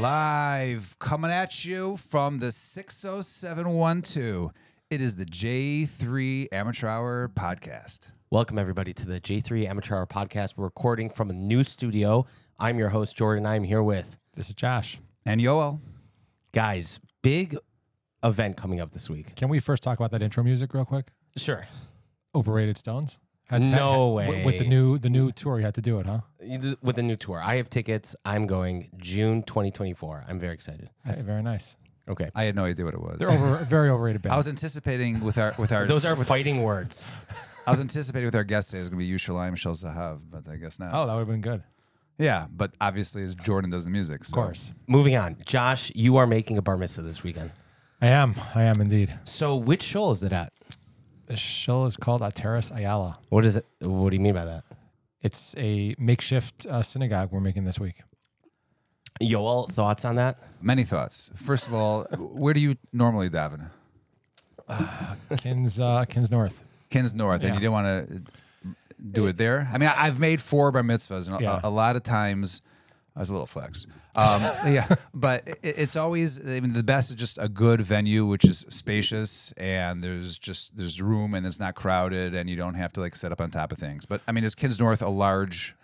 Live coming at you from the 60712. It is the J3 Amateur Hour podcast. Welcome, everybody, to the J3 Amateur Hour podcast. We're recording from a new studio. I'm your host, Jordan. I'm here with This is Josh. And Yoel, guys. Big event coming up this week. Can we first talk about that intro music real quick? Sure. Overrated Stones. Had- No had- with- With the new the new tour, you had to do it, huh? With the new tour, I have tickets. I'm going June 2024. I'm very excited. Hey, very nice. Okay. I had no idea what it was. They're over very overrated band. I was anticipating with our with our Those are fighting words. I was anticipating with our guest today it was going to be Yerushalayim Shel Zahav, but I guess not. oh, that would have been good. yeah, but obviously as Jordan does the music, Of course. Moving on. Josh, you are making a bar mitzvah this weekend. I am. I am indeed. So, which show is it at? The show is called Ateras Ayala. What is it? What do you mean by that? It's a makeshift uh, synagogue we're making this week. Yoel, thoughts on that? Many thoughts. First of all, where do you normally daven? Kins uh, Kins North. Kins North, and Yeah. you didn't want to do it there. I mean, I- I've made four bar mitzvahs, and a- Yeah. a, a lot of times I was a little flex. Um, yeah, but it, it's always. I mean, the best is just a good venue, which is spacious and there's just there's room and it's not crowded and you don't have to like set up on top of things. But I mean, is Kins North a large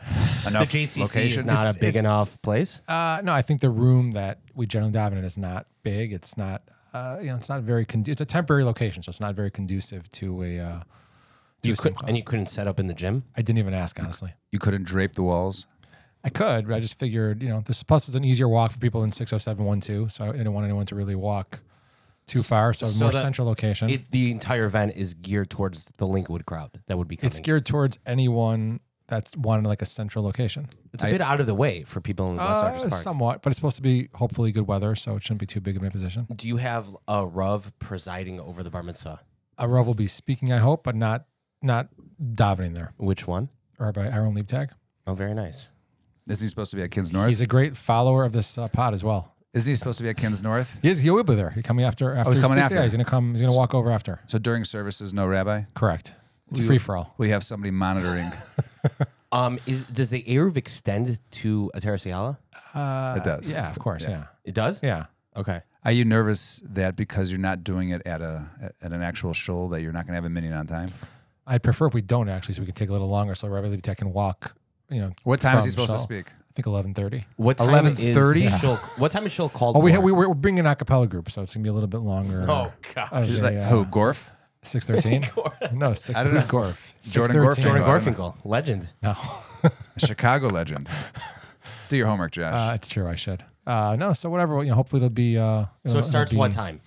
The enough JCC location? is not It's- a big enough place. Uh, no, I think the room that we generally daven in is not big. It's not. Uh, you know, it's not very. Condu- it's a temporary location, so it's not very conducive to a. Uh, You could, simcha. and you couldn't set up in the gym. I didn't even ask honestly. you couldn't drape the walls. I could, but I just figured, you know, this plus it's an easier walk for people in 60712. So I didn't want anyone to really walk too far. So, So more that- central location. It, the entire event is geared towards the Lincolnwood crowd that would be coming. it's geared towards anyone that's wanted like a central location. It's a I- bit out of the way for people in West Uh, Arches Park. somewhat, but it's supposed to be hopefully good weather, so it shouldn't be too big of a position. Do you have a Rav presiding over the bar mitzvah? A Rav will be speaking, I hope, but not not davening there Which one? or by Aaron Liebtag. Oh, very nice. Isn't he supposed to be at Kins North? He's a great follower of this uh, pod as well. Isn't he supposed to be at Kins North? He is. He will be there. He's coming after. after he's he coming speaks. after. Yeah, he's gonna come. He's gonna walk over after. So during services, no rabbi. Correct. It's a free for all. We have somebody monitoring. Um, is does the Eruv extend to Ateras Ayala? Uh, It does. Yeah, of course. Yeah. Yeah. It does. Yeah. Okay. Are you nervous that because you're not doing it at a at an actual show that you're not going to have a minyan on time? I'd prefer if we don't actually, so we can take a little longer, so Rabbi Tech can walk. You know, What time is he supposed to speak? I think eleven thirty. What time 11:30? is Shul, What time is Shul called? Oh, we for? we we're bringing an acapella group, so it's gonna be a little bit longer. Oh God. of Is a, that- uh, who? Gorf? Six thirteen. no, six. I don't know. Gorf. Jordan 6:13. Gorf? Jordan Oh, Garfinkel, legend. No, Chicago legend. Do your homework, Josh. uh, it's true. I should. Uh, no, so whatever. You know, hopefully it'll be. Uh, So it starts what time?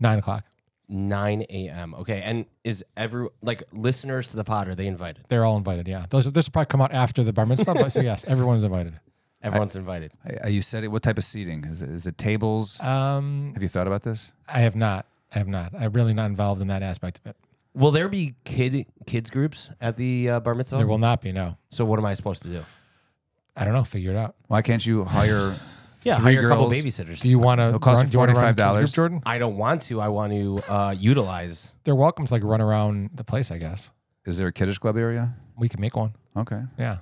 Nine o'clock. 9 a.m. Okay, and is every like listeners to the pod are they invited? They're all invited. Yeah, those this will probably come out after the bar mitzvah, but so yes, everyone's invited. Everyone's invited. Uh, you said it. What type of seating? Is it, is it tables? Um, have you thought about this? I have not. I have not. I'm really not involved in that aspect of it. Will there be kid kids groups at the uh, bar mitzvah? There will not be. No, so what am I supposed to do? I don't know. Figure it out. Why can't you hire? Yeah, three hire a couple girls? babysitters. Do you want to? It'll cost you do you wanna run $45. Jordan? I don't want to. I want to uh, utilize. They're welcome to like run around the place. I guess Is there a kiddush club area? we can make one. Okay. Yeah.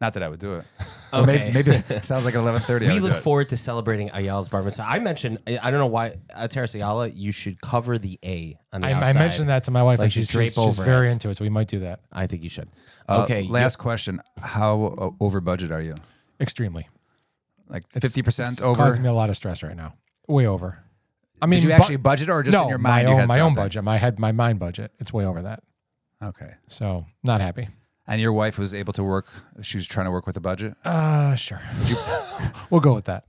Not that I would do it. Okay. Maybe, maybe it sounds like eleven thirty. we look forward to celebrating Ayala's bar mitzvah. I mentioned. I I don't know why Ateras Ayala you should cover the A on the I, I outside. mentioned that to my wife, Like and you she's, drape she's, she's over very it. into it. So we might do that. I think you should. Uh, okay. Last question: How uh, over budget are you? Extremely. Like fifty percent it's over? causing me a lot of stress right now. Way over. I mean, Did you bu- actually budget or just no, in your mind? my you own had my own something? budget. My head, my mind budget. It's way over that. Okay. So not happy. And your wife was able to work. She was trying to work with the budget. Uh, sure. we'll go with that.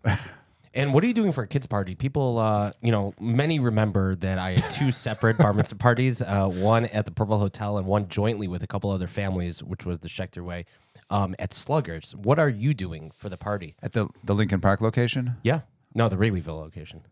And what are you doing for a kids party? People, uh, you know, many remember that I had two separate bar mitzvah parties, uh, one at the Purple Hotel and one jointly with a couple other families, which was the Schechter Way um, at Sluggers. What are you doing for the party? At the the Lincoln Park location. Yeah, no, the Wrigleyville location.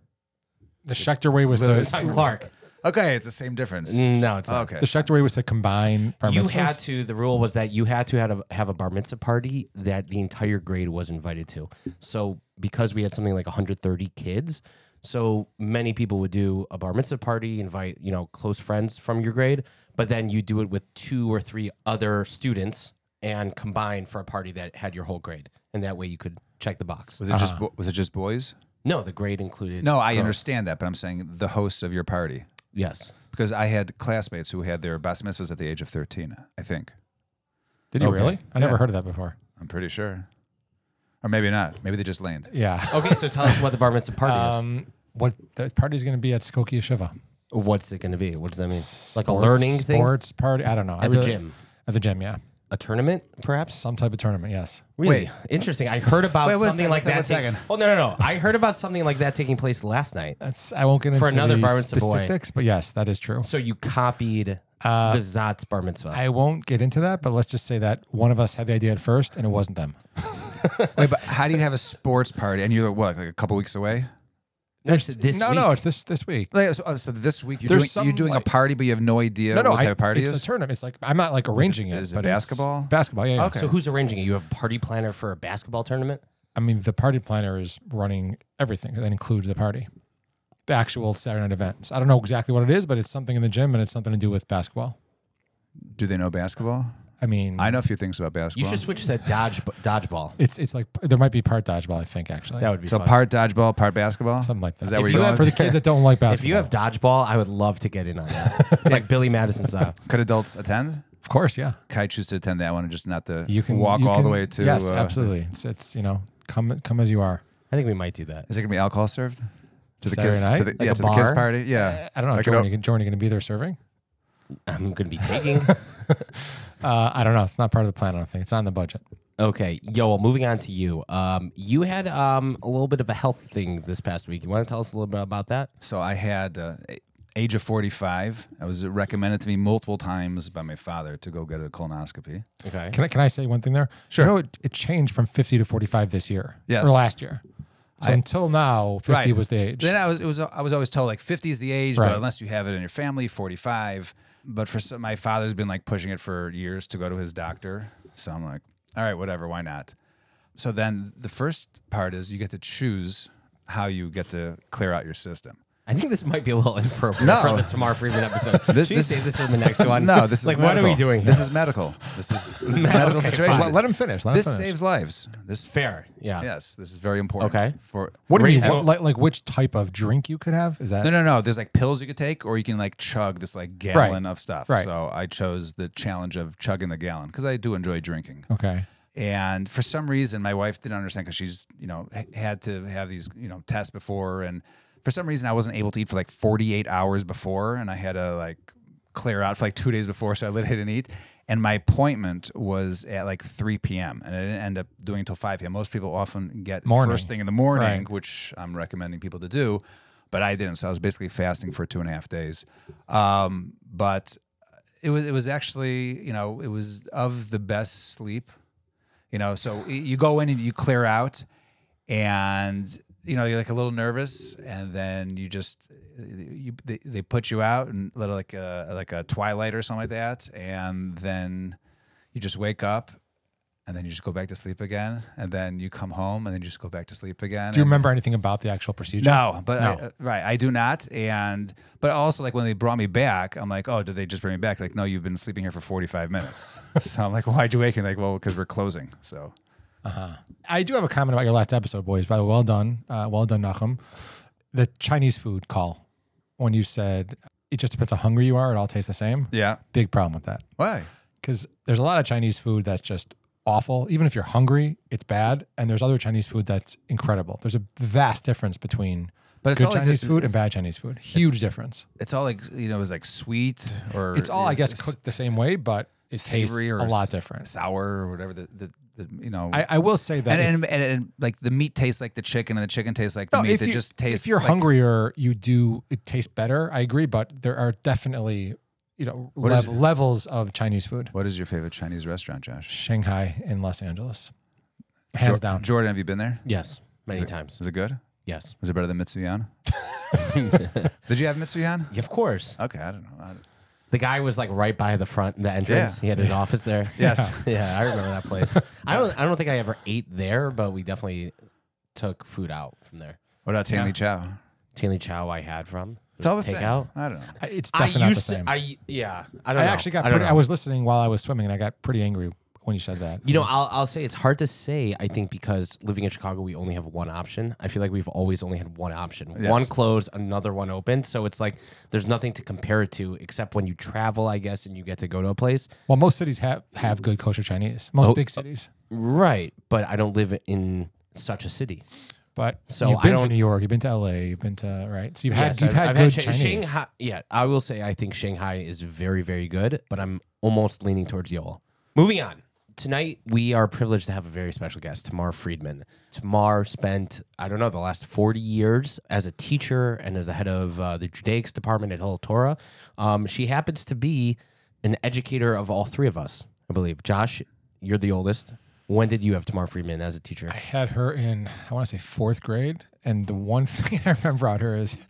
The Schechter way was Literally. to Clark. Okay, it's the same difference. No, it's not. Okay. the Schechter way was to combine. Bar You mitzvahs. had to. The rule was that you had to have a, have a bar mitzvah party that the entire grade was invited to. So because we had something like 130 kids, so many people would do a bar mitzvah party, invite you know close friends from your grade, but then you do it with two or three other students and combine for a party that had your whole grade, and that way you could check the box. Was it just bo- was it just boys? No, the grade included. No, I girls. understand that, but I'm saying the hosts of your party. Yes. Because I had classmates who had their bas mitzvahs at the age of 13, I think. Did you Okay. really? I never Yeah. heard of that before. I'm pretty sure. Or maybe not. Maybe they just landed. Yeah. Okay, so tell us what the bar mitzvah party is. Um, what the party's going to be at Skokie Yeshiva? is. What's it going to be? What does that mean? like a Sports- learning thing Sports party? I don't know. I at the really- gym, At the gym, yeah. A tournament, perhaps. Some type of tournament, yes. Really Wait. interesting. I heard about Wait, one something second, like one that. second, take- Oh no, no, no! I heard about something like that taking place last night. That's I won't get into For another the bar mitzvah boy. specifics, but yes, that is true. So you copied Uh, the Zatz bar mitzvah. I won't get into that, but let's just say that one of us had the idea at first, and it wasn't them. Wait, but how do you have a sports party and you're what, like a couple weeks away? There's this no, week. no, it's this this week. Like, so, oh, so this week you're There's doing, some, you're doing like- a party, but you have no idea No, no, what I, type of party it's is? a tournament. It's like I'm not like arranging it. is it but it's basketball? Basketball, yeah. yeah. Okay. So who's arranging it? You have a party planner for a basketball tournament? I mean, the party planner is running everything that includes the party, the actual Saturday night events. I don't know exactly what it is, but it's something in the gym, and it's something to do with basketball. Do they know basketball? I mean, I know a few things about basketball. You should switch to dodge dodgeball. it's it's like there might be part dodgeball. I think actually, That would be so fun. part dodgeball, part basketball. something like that. Is that If where you you're have- for the kids that don't like basketball? if you have dodgeball, I would love to get in on that, like Billy Madison style. Could adults attend? of course, yeah, Could I choose to attend that one and just not to you can walk you all can- the way to? Yes, uh, absolutely. It's it's you know come come as you are. I think we might do that. Is there gonna be alcohol served to the Saturday kids? night? To the, Like yeah, a to the kids bar? party. Yeah. I don't know. Like Jordan, o- you, Jordan, you going to be there serving? I'm going to be taking. Uh, I don't know. It's not part of the plan. I don't think it's on the budget. Okay, yo, well, moving on to you. Um, you had um a little bit of a health thing this past week. You want to tell us a little bit about that? So I had uh, age of 45. I was recommended to me multiple times by my father to go get a colonoscopy. Okay. Can I can I say one thing there? Sure. You know, it, it changed from 50 to 45 this year. Yes. Or last year. So I- until now, 50 Right. was the age. Then I was it was I was always told like 50 is the age, Right. but unless you have it in your family, 45. But for some, my father's been like pushing it for years to go to his doctor. So I'm like, all right, whatever, why not? So then the first part is you get to choose how you get to clear out your system. I think this might be a little inappropriate No. for the Tamar Friedman episode. This- Should you this- save this for the next one? No, this is like medical. what are we doing? This here? is medical. This is, this is a medical Okay, situation. let, let him finish. Let this him finish. saves lives. This fair. Yeah. Yes, this is very important. Okay. For What do you mean? What, like, like which type of drink you could have? Is that No, no, no. There's like pills you could take, or you can like chug this like gallon of stuff. Right. So I chose the challenge of chugging the gallon because I do enjoy drinking. okay? And for some reason, my wife didn't understand because she's you know h- had to have these you know tests before, and for some reason I wasn't able to eat for like 48 hours before, and I had to like clear out for like two days before, so I literally didn't eat. And my appointment was at like 3 p.m. and I didn't end up doing until 5 p.m. Most people often get Morning. first thing in the morning, Right. which I'm recommending people to do, but I didn't. So I was basically fasting for two and a half days. Um, but it was it was actually you know it was of the best sleep you know so you go in and you clear out and you know you're like a little nervous and then you just you they, they put you out and little like a like a twilight or something like that and then you just wake up and then you just go back to sleep again and then you come home and then you just go back to sleep again Do you remember anything about the actual procedure? no, but I, No. uh, right, I do not. And but also like when they brought me back, I'm like, oh, did they just bring me back? Like, no, you've been sleeping here for 45 minutes. so I'm like, why'd you wake me? Like, well, because we're closing. So I do have a comment about your last episode, boys. By the way, well done, uh, well done, Nachum. The Chinese food call when you said it just depends how hungry you are, it all tastes the same. yeah, Big problem with that why? because there's a lot of Chinese food that's just awful. Even if you're hungry, it's bad. And there's other Chinese food that's incredible. There's a vast difference between But it's good all like Chinese food and bad Chinese food. Huge difference. It's all like you know, it's like sweet or It's all, I guess, cooked the same way, but it tastes or a lot different. sour or whatever. The, the you know. I, I will say that and, if- and, and, and like the meat tastes like the chicken and the chicken tastes like the No, meat. if It just tastes. If you're like- hungrier, you do it tastes better. I agree, but there are definitely you know What is lev- levels of Chinese food. What is your favorite Chinese restaurant, Josh? Shanghai in Los Angeles, hands Jo- down. Jordan, have you been there? Yes, many Is it- times. Is it good? Yes, Is it better than Mitsuyan? Did you have Mitsuyan? of course. Okay, I don't know. I- The guy was like right by the front, the entrance. Yeah. He had his office there. Yes. yeah, I remember that place. I don't. I don't think I ever ate there, but we definitely took food out from there. What about Tanley Chow? Tainly Chow I had from. It's all the same. Takeout. I don't know. I- It's I definitely not the used same. to. I yeah. I don't I know. actually got I don't pretty. I was listening while I was swimming, and I got pretty angry when you said that. You know, I'll, I'll say it's hard to say, I think, because living in Chicago, we only have one option. I feel like we've always only had one option. One closed, another one open. So it's like there's nothing to compare it to except when you travel, I guess, and you get to go to a place. Well, most cities have have good kosher Chinese. Most Oh, big uh, cities. Right. But I don't live in such a city. But So you've I been to don't- New York, you've been to LA, you've been to right. So you've had Yes, you've I've- had I've good Chinese. Shanghai, yeah, I will say I think Shanghai is very, very good, but I'm almost leaning towards Yoel. Moving on. Tonight, we are privileged to have a very special guest, Tamar Friedman. Tamar spent, I don't know, the last 40 years as a teacher and as the head of uh, the Judaics department at Hillel Torah. Um, she happens to be an educator of all three of us, I believe. Josh, you're the oldest. When did you have Tamar Friedman as a teacher? I had her in I want to say fourth grade, and the one thing I remember about her is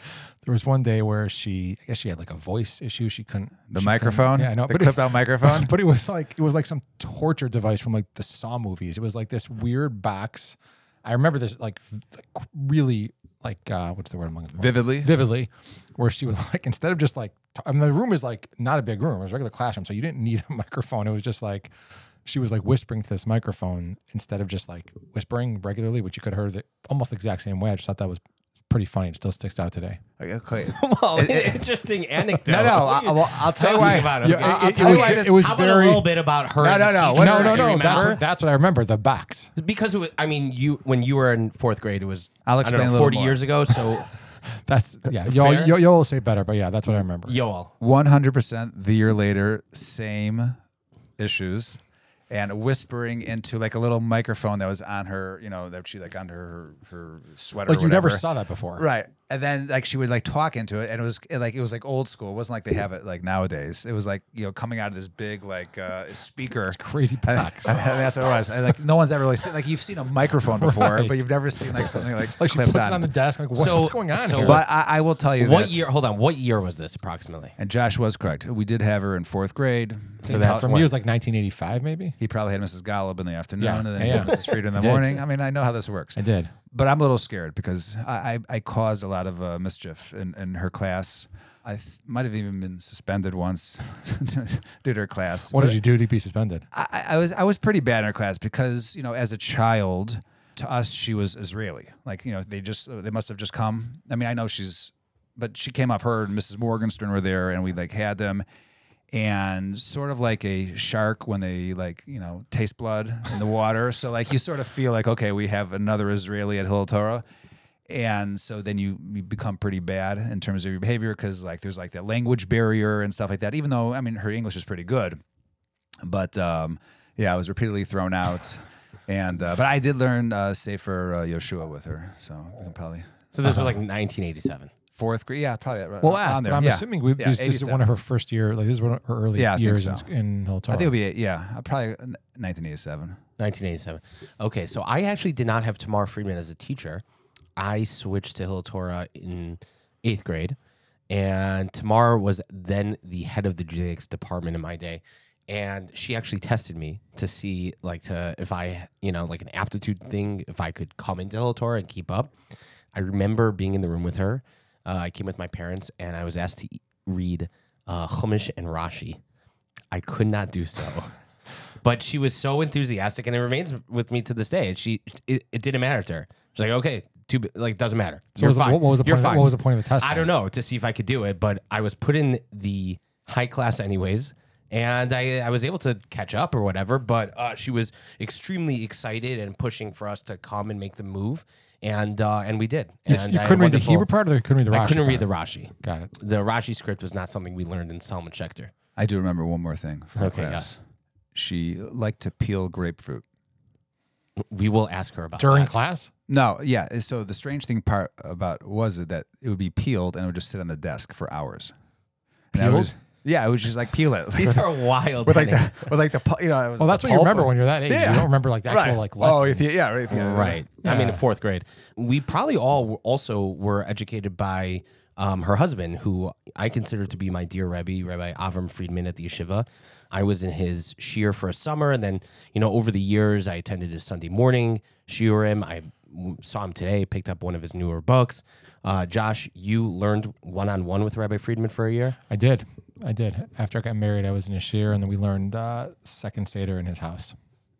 there was one day where she I guess she had like a voice issue. She couldn't The she couldn't- microphone? Yeah, I know, The but clipped it, out microphone? but it was like it was like some torture device from like the Saw movies. It was like this weird box. I remember this like, like really like uh, what's the word I'm looking for? Vividly? vividly, where she was like instead of just like t- I mean the room is like not a big room, it was a regular classroom, so you didn't need a microphone. It was just like she was like whispering to this microphone instead of just like whispering regularly, which you could hear the almost the exact same way. I just thought that was pretty funny. It still sticks out today. Okay. well, interesting anecdote. No, no. I, you well, I'll tell you why. about? Yeah, Okay. it- I'll it- tell it you was- why it was How about very- a little bit about her? No, as no, no. teacher? No, no, no. That's what, that's what I remember. The box. because it was, I mean, you when you were in fourth grade, it was I'll I don't explain know, forty years ago. So That's yeah. Y'all, you'll, you'll say better, but yeah, that's what I remember. Y'all. 100% the year later, same issues. And whispering into like a little microphone that was on her, you know, that she like under her, her sweater. Like or you never saw that before. Right. And then like she would like talk into it and it was it, like it was like old school. It wasn't like they have it like nowadays. It was like, you know, coming out of this big like uh speaker. Crazy box. And that's what it was. And, like no one's ever really seen like you've seen a microphone before, Right. but you've never seen like something like, Like she puts on. it on the desk. Like what- So- what's going on so- here? But I, I will tell you what that, year? Hold on, what year was this approximately? and Josh was correct. We did have her in fourth grade. So He that's prob- For me, it was like 1985, maybe. he probably had Mrs. Golub in the afternoon Yeah. and then Yeah, yeah. Mrs. Fried in the morning. I mean, I know how this works. I did. But I'm a little scared because I, I, I caused a lot of uh, mischief in, in her class. I th- might have even been suspended once due to her class. What But did you do to be suspended? I, I was I was pretty bad in her class because you know as a child to us she was Israeli. Like you know they just they must have just come. I mean I know she's, but she came off her and Mrs. Morgenstern were there and we like had them. And sort of like a shark when they like you know taste blood in the water, so like you sort of feel like okay we have another Israeli at Hillel Torah, and so then you, you become pretty bad in terms of your behavior because like there's like that language barrier and stuff like that. Even though I mean her English is pretty good, but um, yeah, I was repeatedly thrown out. and uh, but I did learn uh, Sefer uh, Yoshua with her, so probably So this was like 1987. Fourth grade. Yeah, probably. Right, Well, on ask, there. but I'm yeah. assuming we, Yeah, this, this is one of her first year. Like this is one of her early Yeah, years so. in, in Hillel I think it'll be yeah, uh, probably 1987. 1987. Okay, so I actually did not have Tamar Friedman as a teacher. I switched to Hillel in eighth grade, and Tamar was then the head of the Judaics department in my day. And she actually tested me to see, like, to if I, you know, like an aptitude thing, if I could come into Hillel and keep up. I remember being in the room with her. Uh, I came with my parents, and I was asked to read uh, Chumash and Rashi. I could not do so. But she was so enthusiastic, and it remains with me to this day. She, it, it didn't matter to her. She's like, okay, too, like doesn't matter. So You're was fine. what, what was the You're point? Fine. what was the point of the test? I then? don't know to see if I could do it, but I was put in the high class anyways, and I, I was able to catch up or whatever. But uh, she was extremely excited and pushing for us to come and make the move, and uh, and we did. You, And you I couldn't read the Hebrew part, or you couldn't read the Rashi I couldn't read the? Rashi. Got it. The Rashi script was not something we learned in Solomon Schechter. I do remember one more thing from Okay, class. yes. She liked to peel grapefruit. We will ask her about that. During that. class, No, yeah. So the strange thing part about was that it would be peeled and it would just sit on the desk for hours. And I Peeled? Was- yeah, it was just like peel it. These are wild. with like the with like the pu- you know. it was well, the that's what you pulp remember when you're that age. Yeah. You don't remember like the actual right. like Oh, lessons. if you, yeah, right. if you- Right. I mean, in fourth grade, we probably all also were educated by um, her husband, who I consider to be my dear Rebbe, Rabbi Avram Friedman at the yeshiva. I was in his shiur for a summer, and then you know over the years I attended his Sunday morning shiurim. I w- saw him today, picked up one of his newer books. Uh, Josh, you learned one on one with Rabbi Friedman for a year. I did. I did. After I got married, I was in a shiur, and then we learned uh, second seder in his house.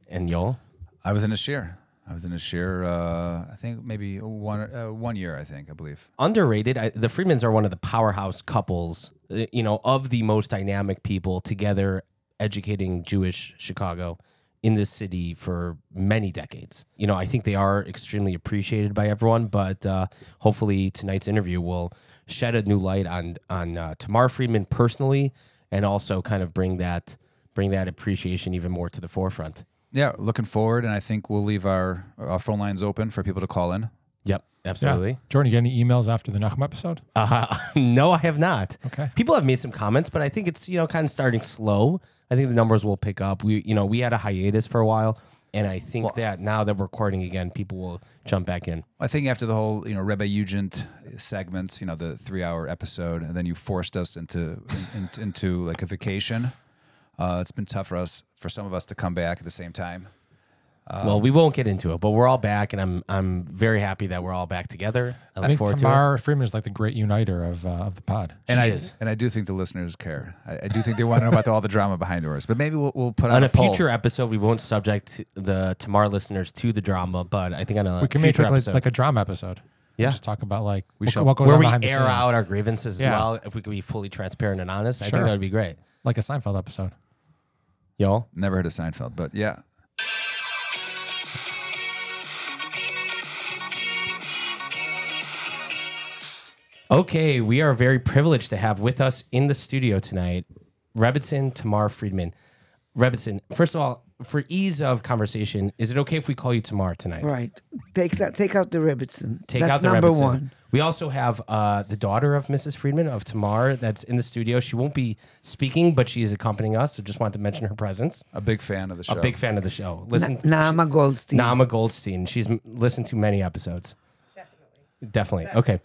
And Yoel? I was in a shiur. I was in a shiur. Uh, I think maybe one uh, one year. I think I believe. underrated. I, the Friedmans are one of the powerhouse couples, uh, you know, of the most dynamic people together, educating Jewish Chicago in this city for many decades. You know, I think they are extremely appreciated by everyone. But uh, hopefully, tonight's interview will shed a new light on on uh, Tamar Friedman personally, and also kind of bring that bring that appreciation even more to the forefront. Yeah, looking forward, and I think we'll leave our our phone lines open for people to call in. Yep, absolutely. Jordan, you get any emails after the Nachum episode? Uh, no, I have not. Okay. People have made some comments, but I think it's you know kind of starting slow. I think the numbers will pick up. We you know we had a hiatus for a while, and I think that now that we're recording again, people will jump back in. I think after the whole, you know, Rebbe Ugent segment, you know, the three-hour episode, and then you forced us into in, into like a vacation. Uh, it's been tough for us, for some of us, to come back at the same time. Well, we won't get into it, but we're all back, and I'm I'm very happy that we're all back together. I I think forward Tamar Friedman is like the great uniter of uh, of the pod. And She I is. and I do think the listeners care. I, I do think they want to know about all the drama behind doors. But maybe we'll, we'll put to On a, a poll. future episode, we won't subject the Tamar listeners to the drama, but I think on a We can make future like, episode, like a drama episode. Yeah. just talk about like We what, shall- what goes where on we behind the air scenes. out our grievances as well, if we could be fully transparent and honest, I think that would be great. like a Seinfeld episode. Y'all. Never heard of Seinfeld, but yeah. Okay, we are very privileged to have with us in the studio tonight Rebbitzin Tamar Friedman. Rebbitzin, first of all, for ease of conversation, is it okay if we call you Tamar tonight? Right. Take that. Take out the Rebbitzin. Take That's out the number Rebbitzin. one. We also have uh, the daughter of Mrs. Friedman, of Tamar, that's in the studio. She won't be speaking, but she is accompanying us. So just wanted to mention her presence. A big fan of the show. A big fan of the show. Listen, Naama Goldstein. Naama Goldstein. She's m- listened to many episodes. Definitely. Definitely. Okay.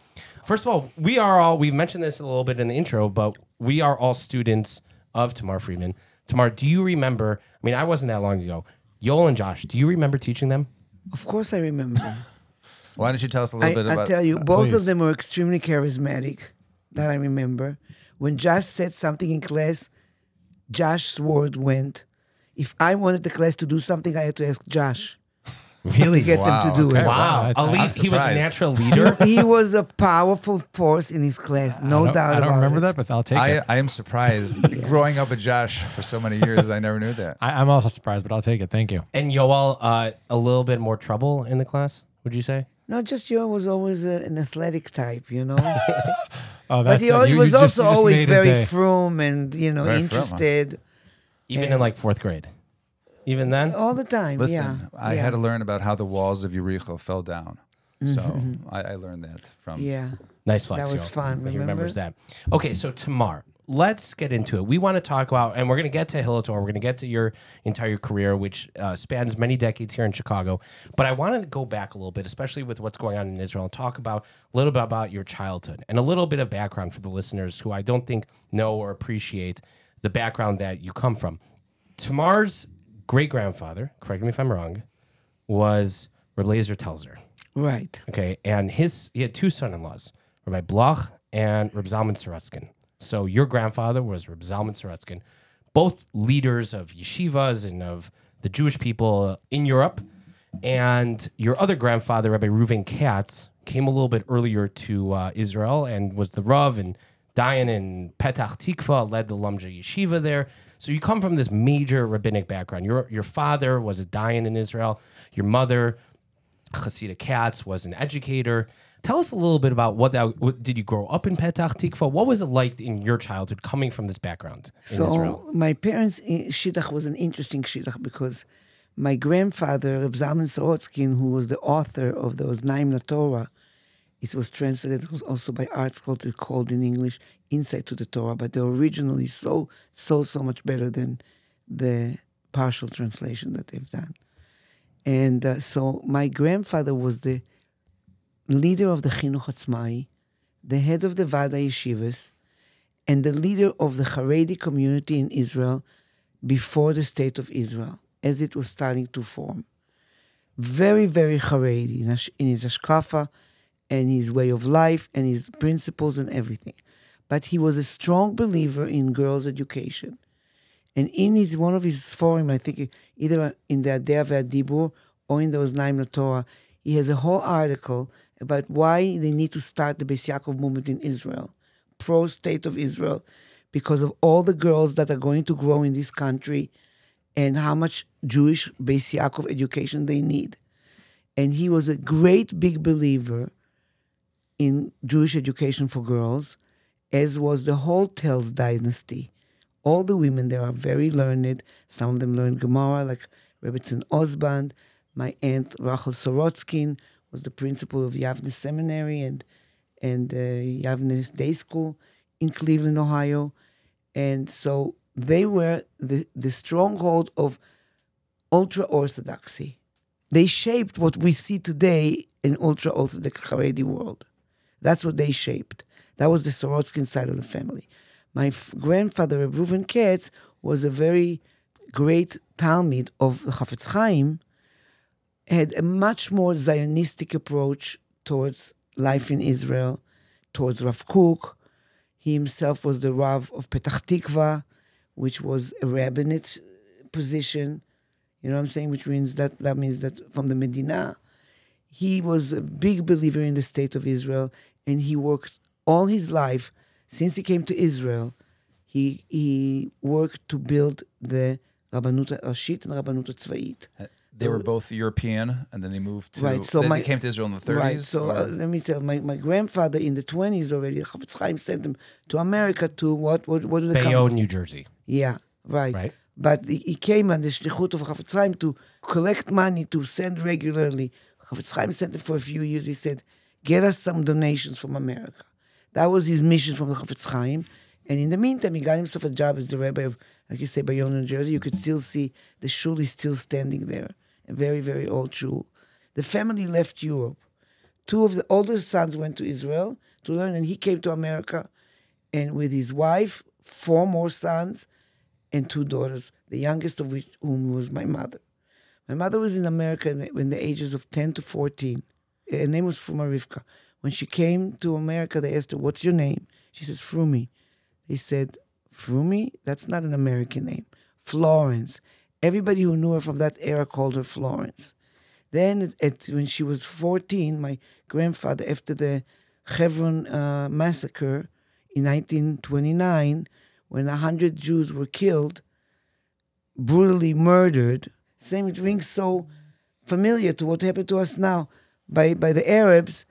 First of all, we are all, we've mentioned this a little bit in the intro, but we are all students of Tamar Friedman. Tamar, do you remember? I mean, I wasn't that long ago. Yoel and Josh, do you remember teaching them? Of course, I remember. Why don't you tell us a little bit I about? tell you, both please. of them were extremely charismatic. That I remember. When Josh said something in class, Josh's word went. If I wanted the class to do something, I had to ask Josh Really? to get them Wow, to do okay. it. Wow. Wow, At I'm least he was a natural leader. he was a powerful force in his class, no I don't, doubt I don't remember it. that, but I'll take I, it. I am surprised. Growing up with Josh for so many years, I never knew that. I, I'm also surprised, but I'll take it. Thank you. and Yoel, uh, a little bit more trouble in the class, would you say? No, just Joe was always a, an athletic type, you know. Oh, but that's he, it. al- he You- was you also just always very day. frum and you know Very frum, huh? interested Even Yeah. in like fourth grade. Even then? all the time. Listen, yeah, I yeah. had to learn about how the walls of Yericho fell down. So Mm-hmm. I, I learned that from. Yeah. Nice flex. That was Yoel. fun, He remember? remembers that. Okay, so Tamar, let's get into it. We want to talk about, and we're going to get to Hillel Torah. We're going to get to your entire career, which uh, spans many decades here in Chicago. But I want to go back a little bit, especially with what's going on in Israel, and talk about a little bit about your childhood and a little bit of background for the listeners who I don't think know or appreciate the background that you come from. Tamar's great grandfather, correct me if I'm wrong, was Reb Leizer Telzer. Right. Okay, and his he had two son-in-laws, Rabbi Bloch and Reb Zalman Sorotskin. So your grandfather was Reb Zalman Sorotskin, both leaders of yeshivas and of the Jewish people in Europe. And your other grandfather, Rabbi Reuven Katz, came a little bit earlier to uh, Israel and was the Rav and Dayan in Petach Tikva, led the Lomza Yeshiva there. So you come from this major rabbinic background. Your your father was a Dayan in Israel. Your mother Hasidah Katz was an educator. Tell us a little bit about what that. What, did you grow up in Petach Tikva? What was it like in your childhood coming from this background in So Israel? my parents' i- shidduch was an interesting shidduch because my grandfather, Reb Zalman Sorotskin, who was the author of Oznaim LaTorah, it was translated also by Art Scroll, called in English Insight to the Torah, but the original is so, so, so much better than the partial translation that they've done. And uh, so my grandfather was the leader of the Chinuch Atzmai, the head of the Vada Yeshivas, and the leader of the Haredi community in Israel before the state of Israel, as it was starting to form. Very, very Haredi in his hashkafa and his way of life and his principles and everything. But he was a strong believer in girls' education. And in his one of his forum, I think either in the Adea Dibur or in Oznaim Torah, he has a whole article about why they need to start the Beis Yaakov movement in Israel, pro state of Israel, because of all the girls that are going to grow in this country and how much Jewish Beis Yaakov education they need. And he was a great big believer in Jewish education for girls, as was the whole Telz dynasty. All the women there are very learned. Some of them learned Gemara, like Rebbetzin Osband. My aunt Rachel Sorotskin was the principal of Yavne Seminary and and uh, Yavne Day School in Cleveland, Ohio. And so they were the, the stronghold of ultra orthodoxy. They shaped what we see today in ultra orthodox Haredi world. That's what they shaped. That was the Sorotskin side of the family. My f- grandfather, Reuven Katz, was a very great talmid of the Chafetz Chaim, had a much more Zionistic approach towards life in Israel, towards Rav Kook. He himself was the Rav of Petach Tikva, which was a rabbinate position. You know what I'm saying? Which means that that means that from the Medina, he was a big believer in the state of Israel, and he worked all his life since he came to Israel. He he worked to build the Rabbanut Rashit and Rabbanut Tzva'it. They were both European, and then they moved to. Right, so they, my- they came to Israel in the 30s. Right. So uh, let me tell my, my grandfather in the twenties already, Chafetz Chaim sent him to America to what what what do they Bayonne, come? New Jersey. Yeah, right. Right. But he, he came on the shlichut of Chafetz Chaim to collect money to send regularly. Chafetz Chaim sent it for a few years. He said, "Get us some donations from America." That was his mission from the Chafetz Chaim. And in the meantime, he got himself a job as the rabbi of, like you say, Bayonne, New Jersey. You could still see the shul is still standing there, a very, very old shul. The family left Europe. Two of the older sons went to Israel to learn, and he came to America, and with his wife, four more sons, and two daughters, the youngest of which whom was my mother. My mother was in America in the ages of 10 to 14. Her name was Fruma Rivka. When she came to America, they asked her, What's your name? She says, Frumi. They said, Frumi? That's not an American name. Florence. Everybody who knew her from that era called her Florence. Then, at, when she was 14, my grandfather, after the Hebron uh, massacre in 1929, when 100 Jews were killed, brutally murdered, same, it rings so familiar to what happened to us now by, by the Arabs,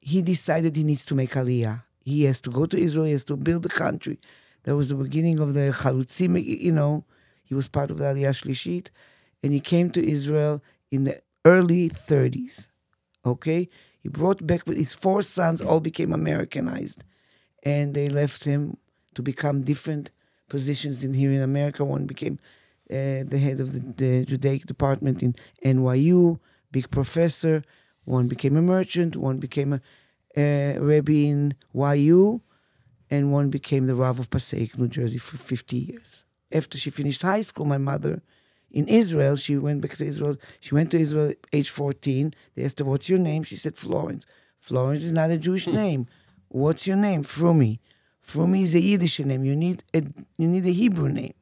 he decided he needs to make Aliyah. He has to go to Israel, he has to build the country. That was the beginning of the Chalutzim, you know, he was part of the Aliyah Shlishit, and he came to Israel in the early 30s. Okay? He brought back his four sons, all became Americanized, and they left him to become different positions in here in America. One became uh, the head of the, the Judaic department in NYU, big professor. One became a merchant. One became a, a rabbi in YU, and one became the Rav of Passaic, New Jersey, for 50 years. After she finished high school, my mother in Israel, she went back to Israel. She went to Israel at age 14. They asked her, What's your name? She said, Florence. Florence is not a Jewish hmm. name. What's your name? Frumi. Frumi is a Yiddish name. You need a, you need a Hebrew name.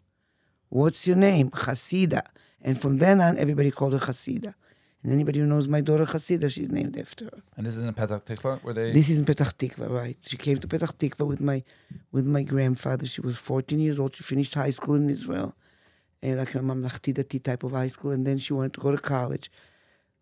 What's your name? Hasida. And from then on, everybody called her Hasida. And anybody who knows my daughter Hasida, she's named after her. and this is in Petah Tikva, where they. This is in Petach Tikva, right? She came to Petach Tikva with my with my grandfather. She was 14 years old. She finished high school in Israel, and like a mamlachti dati type of high school, and then she wanted to go to college.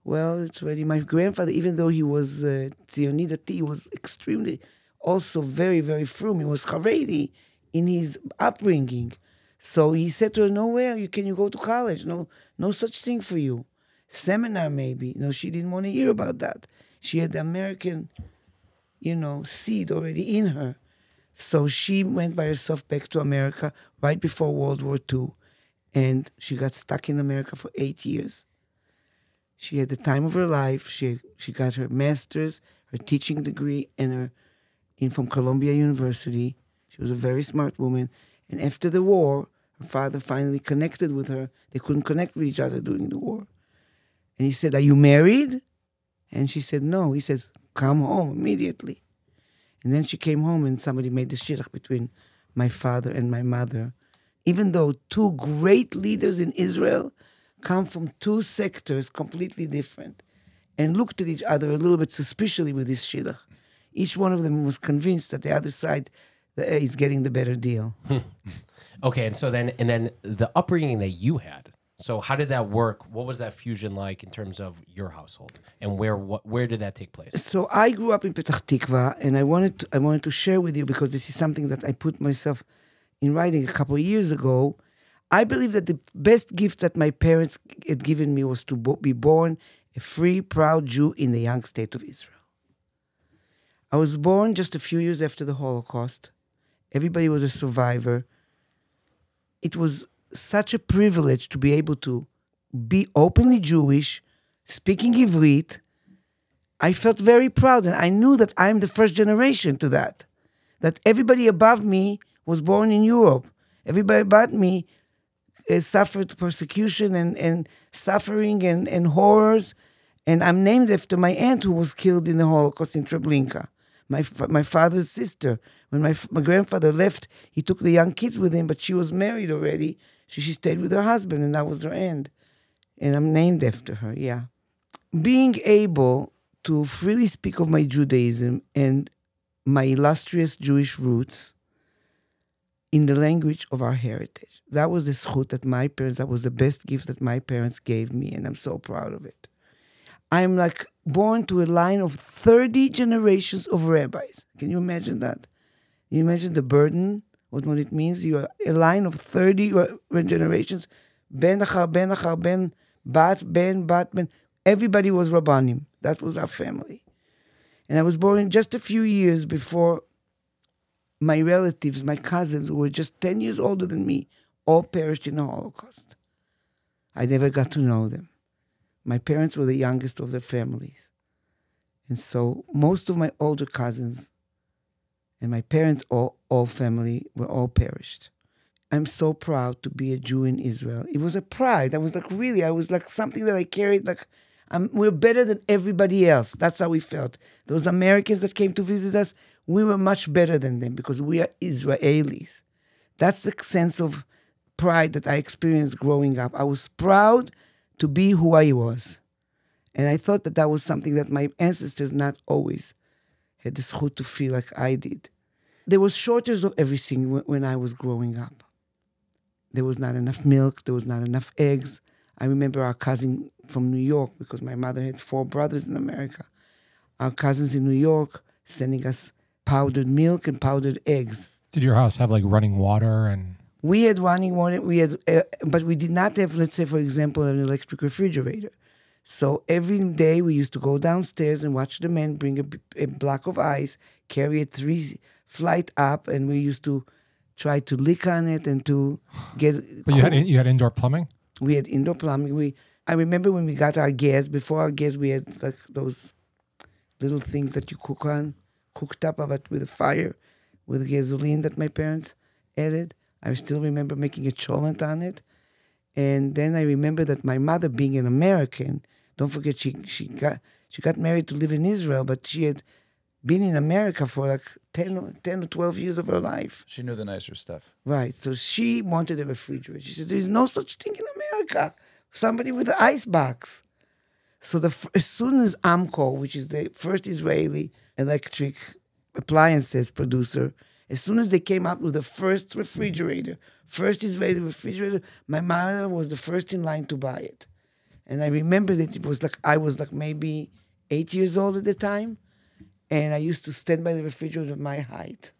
Well, it's really my grandfather, even though he was uh, Tzioni dati, he was extremely also very very frum. He was Haredi in his upbringing. So he said to her, "Nowhere you can you go to college? No, no such thing for you. Seminar maybe. No, she didn't want to hear about that. She had the American, you know, seed already in her. So she went by herself back to America right before World War II, and she got stuck in America for eight years. She had the time of her life. She she got her master's, her teaching degree, and her in from Columbia University. She was a very smart woman. And after the war, her father finally connected with her. They couldn't connect with each other during the war. And he said, Are you married? And she said, No. He says, Come home immediately. And then she came home and somebody made the shidduch between my father and my mother even though two great leaders in Israel come from two sectors completely different and looked at each other a little bit suspiciously with this shidduch. Each one of them was convinced that the other side uh, is getting the better deal. Okay, and so then and then the upbringing that you had. So how did that work? What was that fusion like in terms of your household, and where what where did that take place? so I grew up in Petah Tikva, and I wanted to, I wanted to share with you because this is something that I put myself in writing a couple years ago. I believe that the best gift that my parents had given me was to bo- be born a free, proud Jew in the young state of Israel. I was born just a few years after the Holocaust. Everybody was a survivor. It was such a privilege to be able to be openly Jewish, speaking Ivrit, I felt very proud, and I knew that I'm the first generation to that. That everybody above me was born in Europe. Everybody but me uh, suffered persecution and, and suffering and, and horrors. And I'm named after my aunt who was killed in the Holocaust in Treblinka, my, my father's sister. When my, my grandfather left, he took the young kids with him, but she was married already. So she stayed with her husband, and that was her end. And I'm named after her, yeah being able to freely speak of my Judaism and my illustrious Jewish roots in the language of our heritage. That was the schut that my parents, that was the best gift that my parents gave me, and I'm so proud of it. I'm like born to a line of 30 generations of rabbis. Can you imagine that? You imagine the burden, what, what it means? You are a line of 30 uh, generations, ben achar ben achar ben, bat ben bat ben. Everybody was rabbanim. That was our family. And I was born just a few years before my relatives, my cousins, who were just 10 years older than me, all perished in the Holocaust. I never got to know them. My parents were the youngest of their families. And so most of my older cousins and my parents' all, all family were all perished. I'm so proud to be a Jew in Israel. It was a pride. I was like, really, I was like something that I carried, like, I'm, we're better than everybody else. That's how we felt. Those Americans that came to visit us, we were much better than them because we are Israelis. That's the sense of pride that I experienced growing up. I was proud to be who I was. And I thought that that was something that my ancestors not always had the to feel like I did. There was shortage of everything when, when I was growing up. There was not enough milk, there was not enough eggs. I remember our cousin from New York, because my mother had four brothers in America. Our cousins in New York sending us powdered milk and powdered eggs. Did your house have like running water and We had running water. We had, uh, but we did not have, let's say, for example, an electric refrigerator. So every day we used to go downstairs and watch the men bring a block of ice, carry it three flight up, and we used to try to lick on it and to get. but you had you had indoor plumbing? we had indoor plumbing. We I remember when we got our gas. Before our gas, we had like those little things that you cook on, cooked up but with a fire, with gasoline that my parents added. I still remember making a cholent on it, and then I remember that my mother, being an American, don't forget she she got she got married to live in Israel, but she had been in America for like 10, or- 10 or 12 years of her life. She knew the nicer stuff. Right. So she wanted a refrigerator. She says, "There's no such thing in America. Somebody with an ice box." So the as soon as Amcor, which is the first Israeli electric appliances producer, as soon as they came up with the first refrigerator, first Israeli refrigerator, my mother was the first in line to buy it. And I remember that it was like I was like maybe eight years old at the time, and I used to stand by the refrigerator at my height.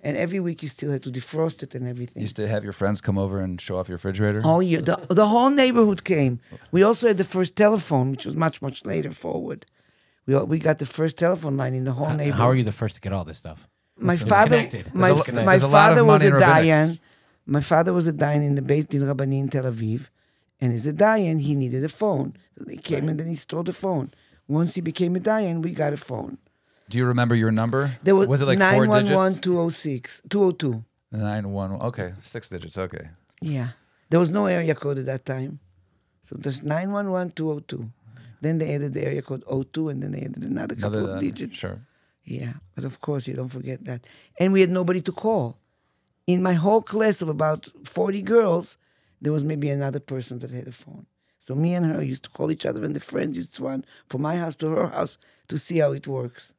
And every week you still had to defrost it and everything. You used to have your friends come over and show off your refrigerator. Oh yeah, the, the whole neighborhood came. We also had the first telephone, which was much much later forward. We all- we got the first telephone line in the whole neighborhood. How are you the first to get all this stuff? My Listen, father, connected. my, a- my there's a lot of father was a in dayan. My father was a dayan in the Beit Din Rabbani in Tel Aviv, and as a dayan, he needed a phone. So they came and then he stole the phone. Once he became a dayan, we got a phone. Do you remember your number? There was, was it like four 911 digits? 206 202. Nine one. Okay, six digits. Okay. Yeah. There was no area code at that time. So there's 911 202. Then they added the area code 02 and then they added another couple Another of digits. Sure. Yeah. But of course, you don't forget that. And we had nobody to call. in my whole class of about 40 girls, there was maybe another person that had a phone. So me and her used to call each other, and the friends used to run from my house to her house to see how it works.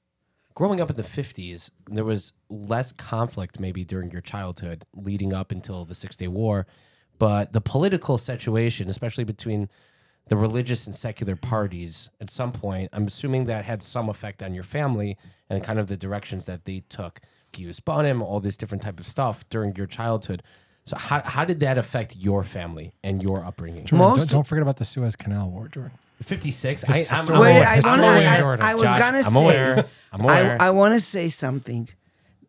growing up in the 50s, there was less conflict maybe during your childhood leading up until the Six Day War. But the political situation, especially between the religious and secular parties, at some point, I'm assuming that had some effect on your family and kind of the directions that they took. Kius Bonim, all this different type of stuff during your childhood. So how, how did that affect your family and your upbringing? Jordan, Most- don't, don't forget about the Suez Canal War, Jordan. 56. I, His I'm Wait, aware. I, I'm wanna, aware. I, Jordan. I was Josh, gonna I'm say, aware. I'm aware. I, I want to say something.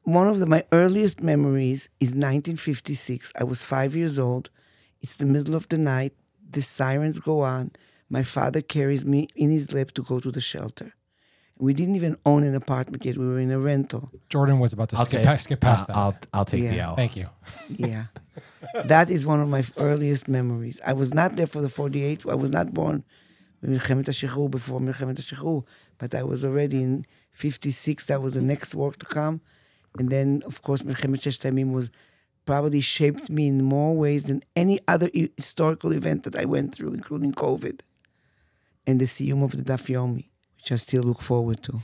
One of the, my earliest memories is 1956. I was five years old. It's the middle of the night. The sirens go on. My father carries me in his lap to go to the shelter. We didn't even own an apartment yet. We were in a rental. Jordan was about to I'll skip, take, past, skip past uh, that. I'll, I'll take yeah. the L. Thank you. yeah. That is one of my earliest memories. I was not there for the 48. I was not born before Milchemet HaShichrur, but I was already in 56. That was the next war to come. And then, of course, Milchemet Sheshtemim was probably shaped me in more ways than any other historical event that I went through, including COVID and the Siyum of the Dafyomi which I still look forward to.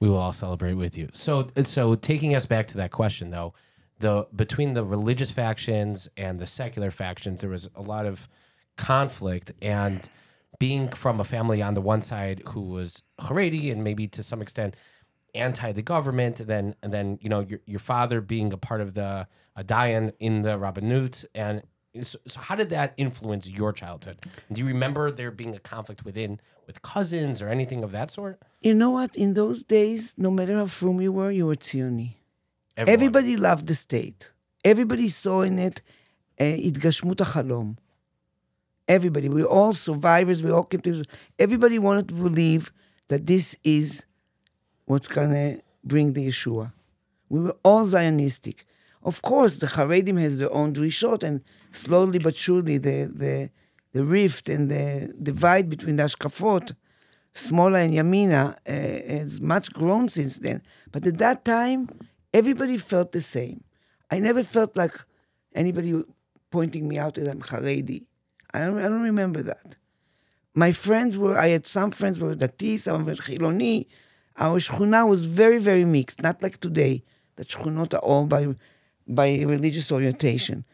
we will all celebrate with you. So, so taking us back to that question, though, the between the religious factions and the secular factions, there was a lot of conflict. And being from a family on the one side who was Haredi and maybe to some extent anti the government, then and then you know your your father being a part of the a Dayan in the Rabbanut, and so, so how did that influence your childhood? Do you remember there being a conflict within with cousins or anything of that sort? You know what? In those days, no matter how frum you were, you were Tzioni. Everyone. Everybody loved the state. Everybody saw in it uh, התגשמות החלום. Everybody. We're all survivors. We all came to. Everybody wanted to believe that this is what's gonna bring the Yeshua. We were all Zionistic. Of course, the Haredim has their own drishot, and slowly but surely the the the rift and the divide between the Ashkafot, Smola and Yamina, uh, has much grown since then. But at that time, everybody felt the same. I never felt like anybody pointing me out that I'm Haredi. I don't, I don't remember that. My friends were, I had some friends were Dati, some were Chiloni. Our shchuna was very, very mixed, not like today, that shchunot are all by, by religious orientation.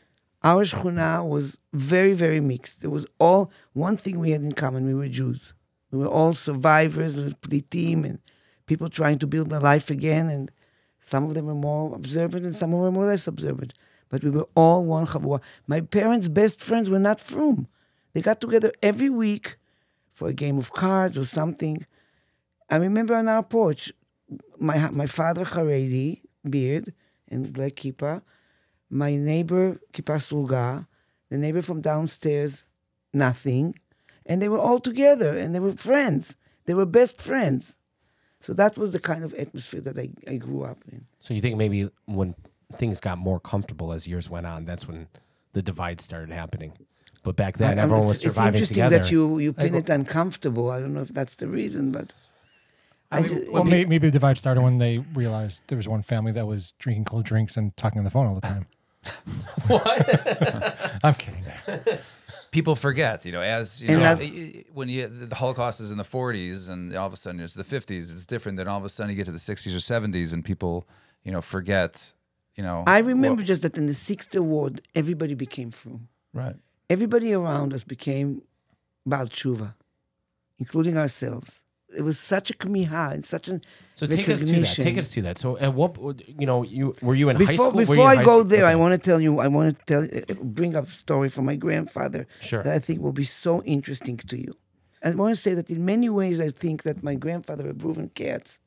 Our shchuna was very, very mixed. There was all, one thing we had in common, we were Jews. We were all survivors of plitim and people trying to build their life again. And some of them were more observant and some of them were more less observant. But we were all one chavua. My parents' best friends were not from. They got together every week for a game of cards or something. I remember on our porch, my my father Haredi, beard and black kippah, my neighbor kippah sruga, the neighbor from downstairs, nothing, and they were all together and they were friends. They were best friends. So that was the kind of atmosphere that I, I grew up in. So you think maybe when things got more comfortable as years went on, that's when the divide started happening. But back then, I- I- everyone was surviving It's interesting together. that you you pin it uncomfortable. I don't know if that's the reason, but I, ju- Well, may, maybe the divide started when they realized there was one family that was drinking cold drinks and talking on the phone all the time. what? I'm kidding. people forget, you know, as you And know, that- y- y- when you the Holocaust is in the 40s and all of a sudden it's the 50s, it's different than all of a sudden you get to the 60s or 70s and people, you know, forget, you know. I remember what- just that in the sixth award, everybody became frum. right. Everybody around us became Baal Tshuva, including ourselves. It was such a kamiha and such an so take us to that. Take us to that. So at what you know you were you in high before school? Before I go school? there, I want to tell you. I want to tell bring up a story from my grandfather Sure. that I think will be so interesting to you. I want to say that in many ways, I think that my grandfather, Reuven Katz,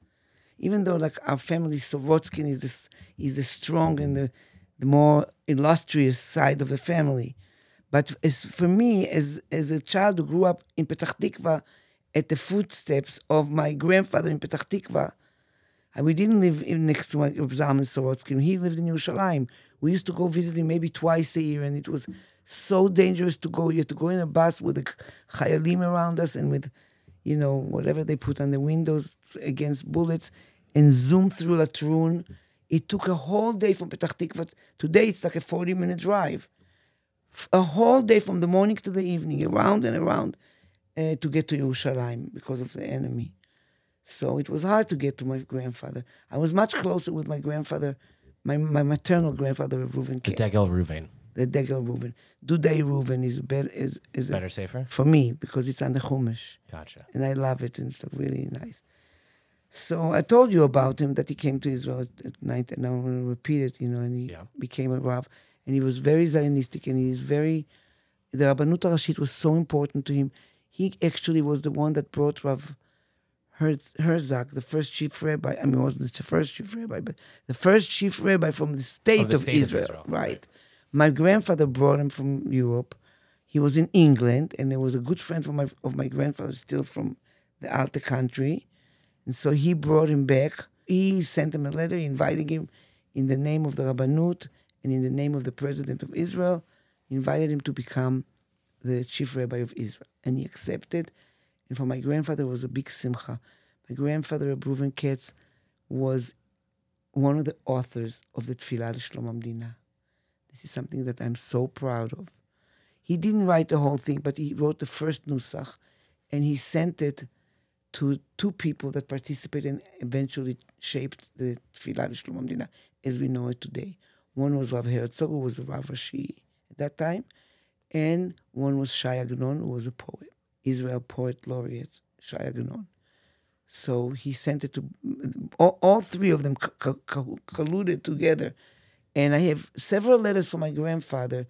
even though like our family, Sorotskin is this is the strong and the, the more illustrious side of the family. But as for me, as as a child who grew up in Petah Tikva, at the footsteps of my grandfather in Petah Tikva, and we didn't live next to my Zalman Sorotskin. He lived in Yerushalayim. We used to go visit him maybe twice a year, and it was so dangerous to go. You had to go in a bus with the chayalim around us and with, you know, whatever they put on the windows against bullets, and zoom through Latrun It took a whole day from Petah Tikva. Today it's like a 40 minute drive. A whole day from the morning to the evening, around and around, uh, to get to Yerushalayim because of the enemy. So it was hard to get to my grandfather. I was much closer with my grandfather, my, my maternal grandfather, Reuven The Degel Ruvain. The Degel Reuven. Dudei Reuven is better is is a- Better safer? for me because it's on the Chumash Gotcha. and I love it, and it's really nice. So I told you about him that he came to Israel at, at night, and I'm going to repeat it, you know, and he Yeah. became a Rav, and he was very Zionistic, and he's very, the Rabbanut Rashit was so important to him. He actually was the one that brought Rav Herz, Herzog, the first chief rabbi, I mean, he wasn't the first chief rabbi, but the first chief rabbi from the state, the of, state of Israel, Israel, right. right. My grandfather brought him from Europe. He was in England, and there was a good friend of my of my grandfather, still from the Alta country, and so he brought him back. He sent him a letter inviting him, in the name of the Rabbanut and in the name of the President of Israel, invited him to become the chief rabbi of Israel, and he accepted. And for my grandfather, was a big simcha. My grandfather, Reuven Katz, was one of the authors of the Tfilah Shlom Amdina. This is something that I'm so proud of. He didn't write the whole thing, but he wrote the first nusach, and he sent it to two people that participated and eventually shaped the Tfilah Shlom Amdina as we know it today. One was Rav Herzog, who was the Rav Rashi at that time, and one was Shai Agnon, who was a poet, Israel Poet Laureate Shai Agnon. So he sent it to all, all three of them co- co- co- colluded together. And I have several letters from my grandfather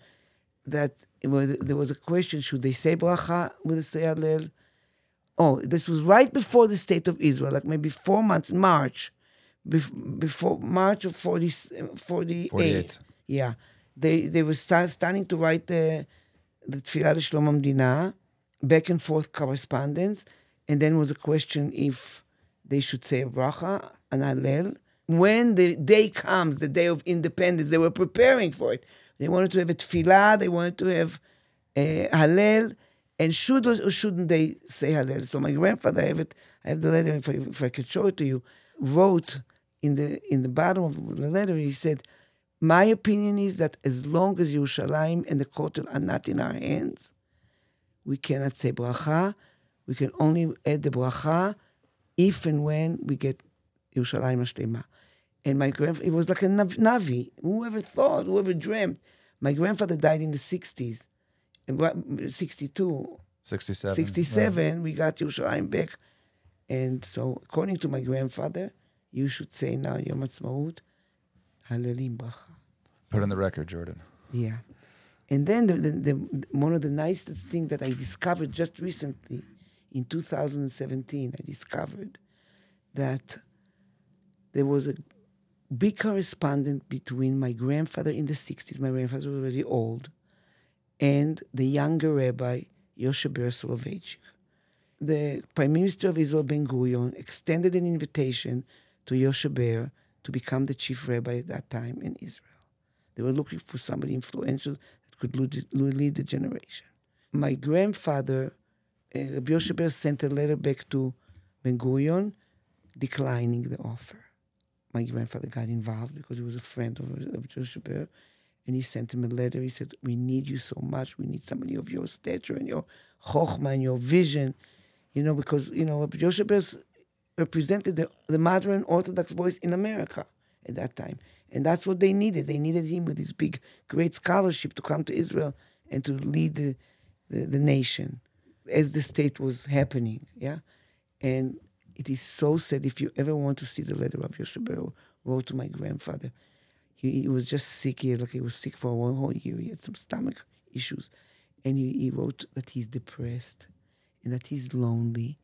that was, there was a question should they say bracha with the Seyad Leil? Oh, this was right before the state of Israel, like maybe four months, in March, bef- before March of 40, 48. 48. Yeah. They they were start, starting to write the the Tfilah Shlom Amdina, back and forth correspondence, and then was a question if they should say a bracha, an Hallel. When the day comes, the day of independence, they were preparing for it. They wanted to have a tefillah, they wanted to have a Hallel, and should or shouldn't they say Hallel? So my grandfather, I have it, I have the letter, if I, if I could show it to you, wrote in the in the bottom of the letter, he said, my opinion is that as long as Yerushalayim and the Kotel are not in our hands, we cannot say bracha. We can only add the bracha if and when we get Yerushalayim Hashlema. And my grandfather, it was like a nav- Navi. Whoever thought, whoever dreamt. My grandfather died in the 60s, and what- 62, 67. 67, we got Yerushalayim back. And so, according to my grandfather, you should say now Yom Ha'atzmaut, Halelim bracha. Put on the record, Jordan. Yeah. And then the, the, the, one of the nicest things that I discovered just recently, in 2017, I discovered that there was a big correspondence between my grandfather in the 60s, my grandfather was already old, and the younger rabbi, Yoshe Ber Soloveitchik. The Prime Minister of Israel, Ben Gurion, extended an invitation to Yoshe Ber to become the chief rabbi at that time in Israel. They were looking for somebody influential that could lead, the generation. My grandfather, uh, Rabbi Yoshe Ber, sent a letter back to Ben Gurion declining the offer. My grandfather got involved because he was a friend of, of Yoshe Ber, and he sent him a letter. He said, We need you so much. We need somebody of your stature and your chokhmah and your vision. You know, because, you know, Rabbi Yoshe Ber represented the, the modern Orthodox voice in America at that time. And that's what they needed. They needed him with his big, great scholarship to come to Israel and to lead the, the, the nation as the state was happening. Yeah. And it is so sad if you ever want to see the letter of Yoshe Ber wrote to my grandfather. He, he was just sick. He like he was sick for one whole year. He had some stomach issues. And he, he wrote that he's depressed and that he's lonely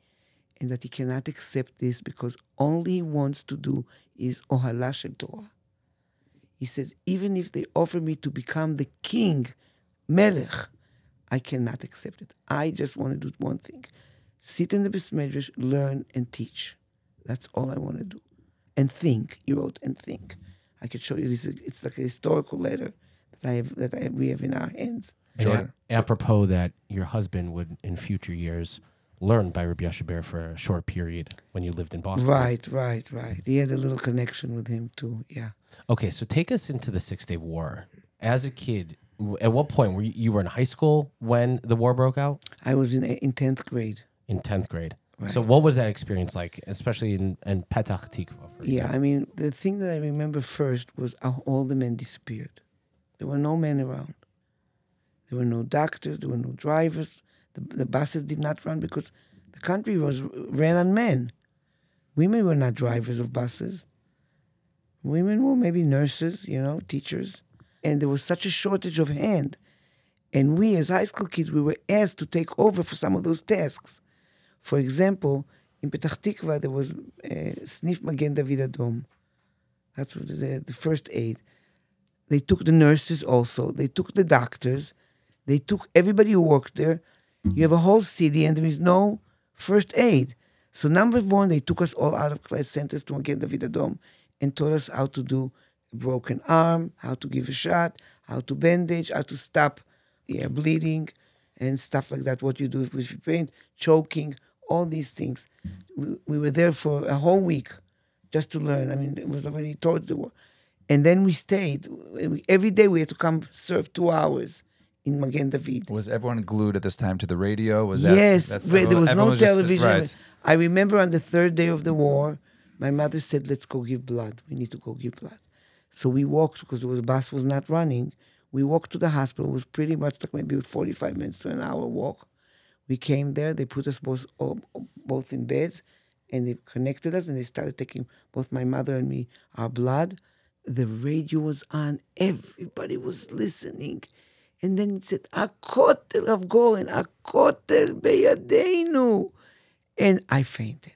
and that he cannot accept this because all he wants to do is Ohala Shel Torah. He says, even if they offer me to become the king, Melech, I cannot accept it. I just want to do one thing sit in the Bismedrash, learn and teach. That's all I want to do. And think. He wrote, and think. I could show you this. It's like a historical letter that I have that I, we have in our hands. And Jordan. a- apropos that your husband would in future years learned by Rabbi Yoshe Ber for a short period when you lived in Boston. Right, right, right. He had a little connection with him too. Yeah. Okay, so take us into the Six Day War. As a kid, at what point were you, you were in high school when the war broke out? I was in in tenth grade. In tenth grade. So what was that experience like, especially in, in Petach Tikva? For Yeah, I mean, the thing that I remember first was how all the men disappeared. There were no men around. There were no doctors. There were no drivers. The, the buses did not run because the country was ran on men. Women were not drivers of buses. Women were maybe nurses, you know, teachers, and there was such a shortage of hand. And we, as high school kids, we were asked to take over for some of those tasks. For example, in Petah Tikva, there was uh, Snif Magen David Adom. That's the, the first aid. They took the nurses also. They took the doctors. They took everybody who worked there. You have a whole city and there is no first aid. So number one, they took us all out of class sent us to Magen David Adom and taught us how to do a broken arm, how to give a shot, how to bandage, how to stop yeah, bleeding and stuff like that. What you do with your pain, choking, all these things. We, we were there for a whole week just to learn. I mean, it was already towards the war. And then we stayed. Every day we had to come serve two hours in Magen David. Was everyone glued at this time to the radio? Was that yes, that's- right, there was no just- television. right. I remember on the third day of the war, my mother said, "Let's go give blood. We need to go give blood." So we walked because the bus was not running. We walked to the hospital. It was pretty much like maybe 45 minutes to an hour walk. We came there. They put us both both in beds, and they connected us, and they started taking both my mother and me our blood. The radio was on. Everybody was listening. And then it said, Akotel of Goren, Akotel beyadenu. And I fainted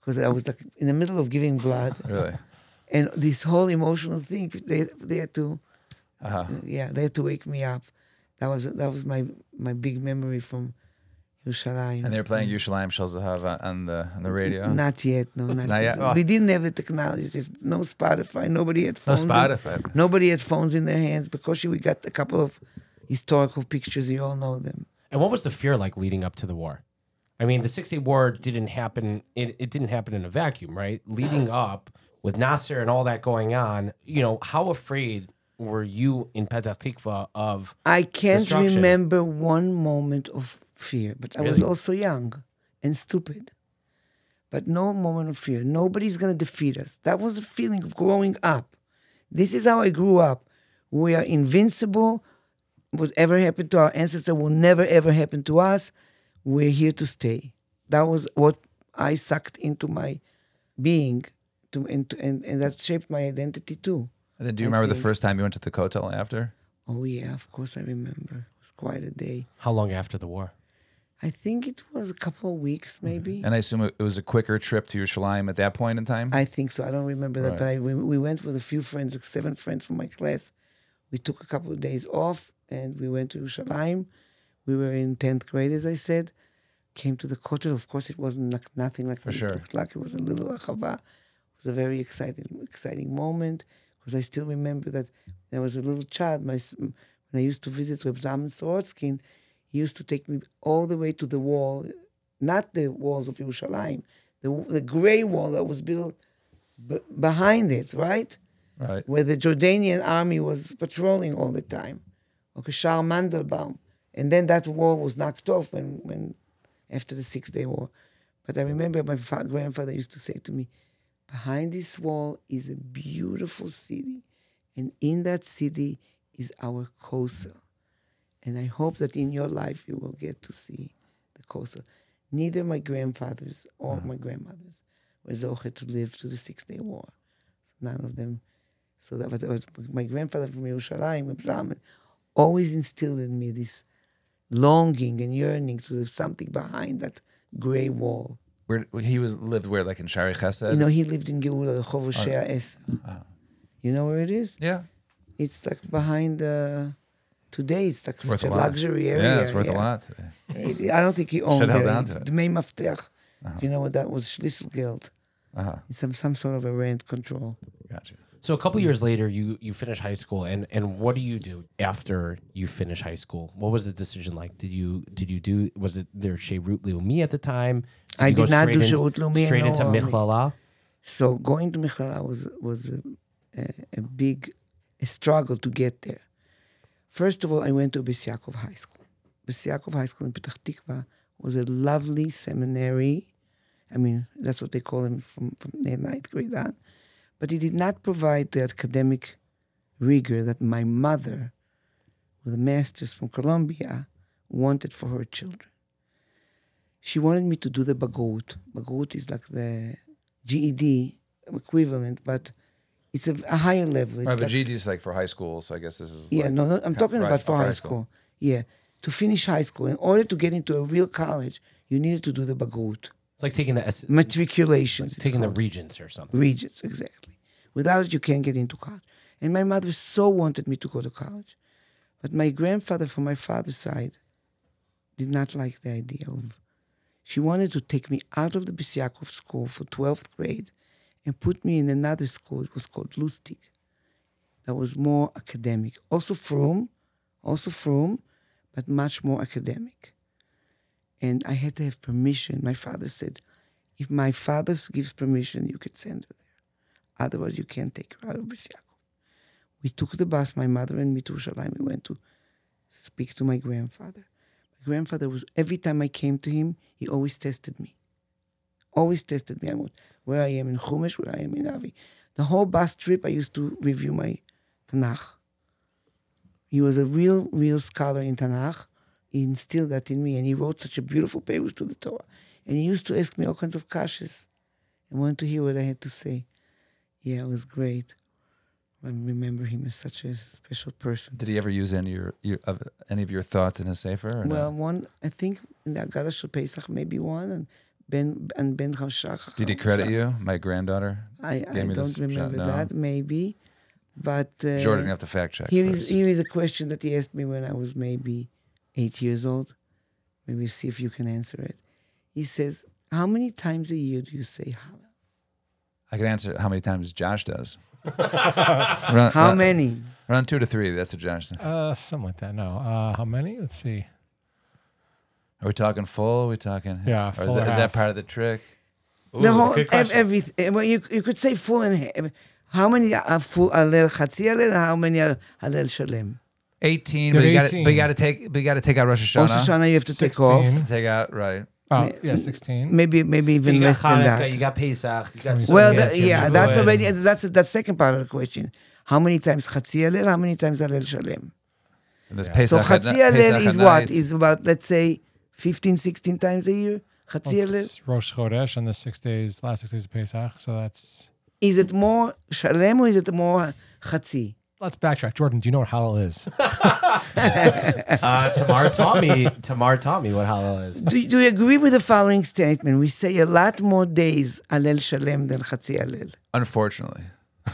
because I was like in the middle of giving blood. Really? And this whole emotional thing, they, they had to, Uh-huh. yeah, they had to wake me up. That was that was my my big memory from Yerushalayim. And they were playing Yerushalayim Shel Zahav on- on the on the radio. Not yet, no, not, Not yet. yet? Oh. We didn't have the technology. Just no Spotify. Nobody had no phones. in- Spotify. Nobody had phones in their hands. Because we got a couple of historical pictures. You all know them. And what was the fear like leading up to the war? I mean, the Six Day War didn't happen. It, it didn't happen in a vacuum, right? Leading up with Nasser and all that going on, you know, how afraid were you in Petah Tikva of? I can't remember one moment of fear, but I was also young and stupid. But no moment of fear. Nobody's going to defeat us. That was the feeling of growing up. This is how I grew up. We are invincible. Whatever happened to our ancestors will never ever happen to us. We're here to stay. That was what I sucked into my being, to, and, and, and that shaped my identity too. And then do you I remember the first time you went to the Kotel after? Oh, yeah, of course I remember. It was quite a day. How long after the war? I think it was a couple of weeks, maybe. And I assume it was a quicker trip to Yerushalayim at that point in time. I think so. I don't remember that, Right. but I, we, we went with a few friends, like seven friends from my class. We took a couple of days off and we went to Yerushalayim. We were in 10th grade, as I said. Came to the Kotel. Of course, it wasn't like, nothing like For it sure. looked like. It was a little achava. It was a very exciting, exciting moment because I still remember that there was a little child. My, when I used to visit Reb Zalman Sorotskin, he used to take me all the way to the wall, not the walls of Yerushalayim, the, the gray wall that was built b- behind it, right? right. Where the Jordanian army was patrolling all the time. Okay, Shar Mandelbaum. And then that wall was knocked off when, when after the Six Day War. But I remember my fa- grandfather used to say to me, behind this wall is a beautiful city. And in that city is our Kosel. And I hope that in your life you will get to see the Kosel. Neither my grandfathers or mm-hmm. my grandmothers were zoche to live to the Six Day War. So none of them. So that was, my grandfather from Yerushalayim, Zalman, always instilled in me this longing and yearning to something behind that gray wall. Where he was lived where like in Shaarei Chesed. You know, he lived in Geula, Rehov oh. Shea Es. Oh. You know where it is? yeah, It's like behind the. Today it's like it's such a a luxury area. Yeah, it's worth a lot. I don't think he owned Shut it. down to it. Dmei Mafteach. You know what that was? Schlüsselgeld. Uh huh. It's some, some sort of a rent control. Gotcha. So a couple years later, you you finish high school, and and what do you do after you finish high school? What was the decision like? Did you did you do? Was it there Sheirut Leumi at the time? I you go did not do straight in- Sheirut Leumi, Straight no, into only- Michlala. So going to Michlala was was a, a, a big a struggle to get there. First of all, I went to Beis Yaakov High School. Beis Yaakov High School in Petah Tikva was a lovely seminary. I mean, that's what they call them from, from ninth grade on. But it did not provide the academic rigor that my mother, with a master's from Columbia, wanted for her children. She wanted me to do the Bagrut. Bagrut is like the GED equivalent, but it's a, a higher level. It's Right, but like- GED is like for high school, so I guess this is yeah, like, no, no, I'm talking right, about for for high school. Yeah, to finish high school, in order to get into a real college, you needed to do the bagrut, It's like taking the S- matriculation, it's taking the regents or something. regents exactly. Without it, you can't get into college. And my mother so wanted me to go to college, but my grandfather, from my father's side, did not like the idea of. She wanted to take me out of the Bisyakov school for 12th grade and put me in another school. It was called Lustig. That was more academic. Also from, also from, but much more academic. And I had to have permission. My father said, if my father gives permission, you can send her there. Otherwise, you can't take her out of Beis Yaakov. We took the bus, my mother and me to Yerushalayim. We went to speak to my grandfather. My grandfather was, every time I came to him, he always tested me. Always tested me. I would, where I am in Chumash, where I am in Avi. The whole bus trip, I used to review my Tanakh. He was a real, real scholar in Tanakh. He instilled that in me, and he wrote such a beautiful paper to the Torah. And he used to ask me all kinds of kashas and wanted to hear what I had to say. Yeah, it was great. I remember him as such a special person. Did he ever use any of your, your of any of your thoughts in his sefer? Or no? Well, one, I think in the Agada Shel Pesach, maybe one, and Ben and Ben Chashach. Did he credit you? My granddaughter. I, I don't remember shot, no. that, maybe. But uh, Jordan, you have to fact check. here is first. here is a question that he asked me when I was maybe eight years old. Maybe see if you can answer it. He says, "How many times a year do you say Hallel? I can answer how many times Josh does. around, How around- many? Around two to three. That's what Josh. said. Uh, something like that. No. Uh, how many? Let's see. Are we talking full? Are we talking? Yeah, Or full is, or that, is that half. part of the trick? the Ooh, whole ev- everything. Well, you you could say full and half. How many are full Hallel Chatzi Hallel? and How many are Hallel Shalem? Eighteen, but you got to 18. but you got to take but you got to take out Rosh Hashanah. Rosh Hashanah you have to take off. 16. Take out right. Oh, yeah, 16. Maybe maybe even You got less than that. you got Pesach, you got Well, the, you yeah, that's already that's the second part of the question. How many times Chatzi Hallel? How many times Hallel Shalem? And this Yeah. Pesach So at Chatzi ni- is at what? night. Is about let's say 15, 16 times a year. Chatzi Well, it's Rosh Chodesh and the six days, last six days of Pesach. So that's. Is it more Shalem or is it more Chatzi? Let's backtrack. Jordan, do you know what Hallel is? Uh, Tamar taught me. Tamar taught me what Hallel is. Do, do you agree with the following statement? We say a lot more days Hallel Shalem than Chatzi Hallel. Unfortunately,